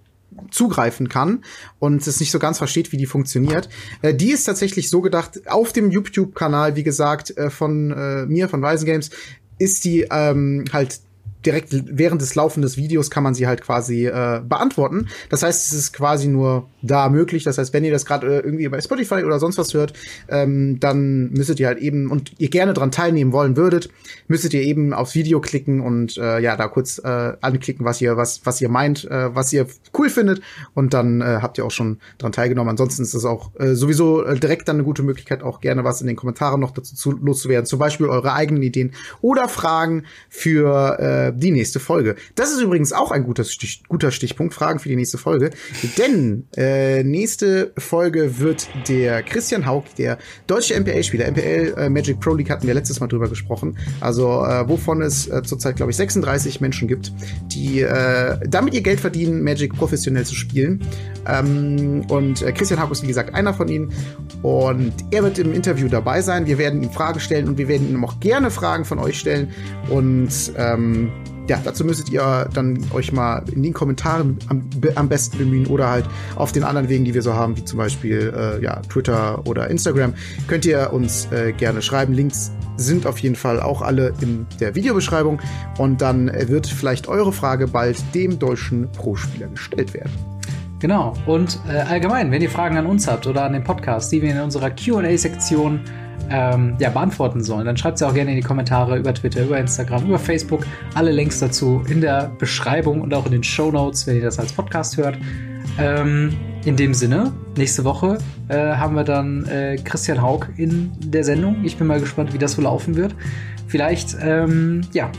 zugreifen kann und es nicht so ganz versteht, wie die funktioniert. Äh, die ist tatsächlich so gedacht, auf dem YouTube-Kanal, wie gesagt, äh, von äh, mir, von Weisen Games, ist die ähm, halt direkt während des Laufens des Videos kann man sie halt quasi äh, beantworten. Das heißt, es ist quasi nur da möglich. Das heißt, wenn ihr das gerade äh, irgendwie bei Spotify oder sonst was hört, ähm, dann müsstet ihr halt eben und ihr gerne dran teilnehmen wollen würdet, müsstet ihr eben aufs Video klicken und äh, ja da kurz äh, anklicken, was ihr was was ihr meint, äh, was ihr cool findet und dann äh, habt ihr auch schon dran teilgenommen. Ansonsten ist es auch äh, sowieso äh, direkt dann eine gute Möglichkeit, auch gerne was in den Kommentaren noch dazu zu, loszuwerden. Zum Beispiel eure eigenen Ideen oder Fragen für äh, die nächste Folge. Das ist übrigens auch ein guter, Stich, guter Stichpunkt, Fragen für die nächste Folge. Denn äh, nächste Folge wird der Christian Haug, der deutsche MPL-Spieler, MPL äh, Magic Pro League hatten wir letztes Mal drüber gesprochen. Also äh, wovon es äh, zurzeit, glaube ich, 36 Menschen gibt, die äh, damit ihr Geld verdienen, Magic professionell zu spielen. Ähm, und äh, Christian Haug ist, wie gesagt, einer von ihnen. Und er wird im Interview dabei sein. Wir werden ihm Fragen stellen und wir werden ihm auch gerne Fragen von euch stellen. Und ähm, ja, dazu müsstet ihr dann euch mal in den Kommentaren am, am, besten bemühen oder halt auf den anderen Wegen, die wir so haben, wie zum Beispiel äh, ja, Twitter oder Instagram, könnt ihr uns äh, gerne schreiben. Links sind auf jeden Fall auch alle in der Videobeschreibung und dann wird vielleicht eure Frage bald dem deutschen Pro-Spieler gestellt werden. Genau. Und äh, allgemein, wenn ihr Fragen an uns habt oder an den Podcast, die wir in unserer QA-Sektion ähm, ja, beantworten sollen, dann schreibt sie auch gerne in die Kommentare über Twitter, über Instagram, über Facebook. Alle Links dazu in der Beschreibung und auch in den Show Notes, wenn ihr das als Podcast hört. Ähm, in dem Sinne, nächste Woche äh, haben wir dann äh, Christian Haug in der Sendung. Ich bin mal gespannt, wie das wohl laufen wird. Vielleicht, ähm, ja,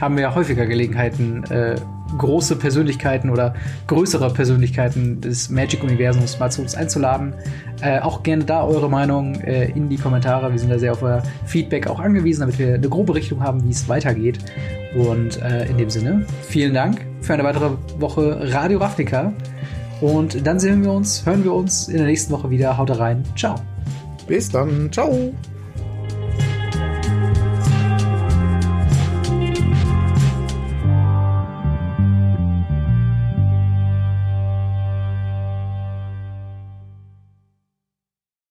haben wir ja häufiger Gelegenheiten, äh, große Persönlichkeiten oder größere Persönlichkeiten des Magic-Universums mal zu uns einzuladen. Äh, auch gerne da eure Meinung äh, in die Kommentare. Wir sind da sehr auf euer Feedback auch angewiesen, damit wir eine grobe Richtung haben, wie es weitergeht. Und äh, in dem Sinne, vielen Dank für eine weitere Woche Radio Ravnica. Und dann sehen wir uns, hören wir uns in der nächsten Woche wieder. Haut rein. Ciao. Bis dann. Ciao.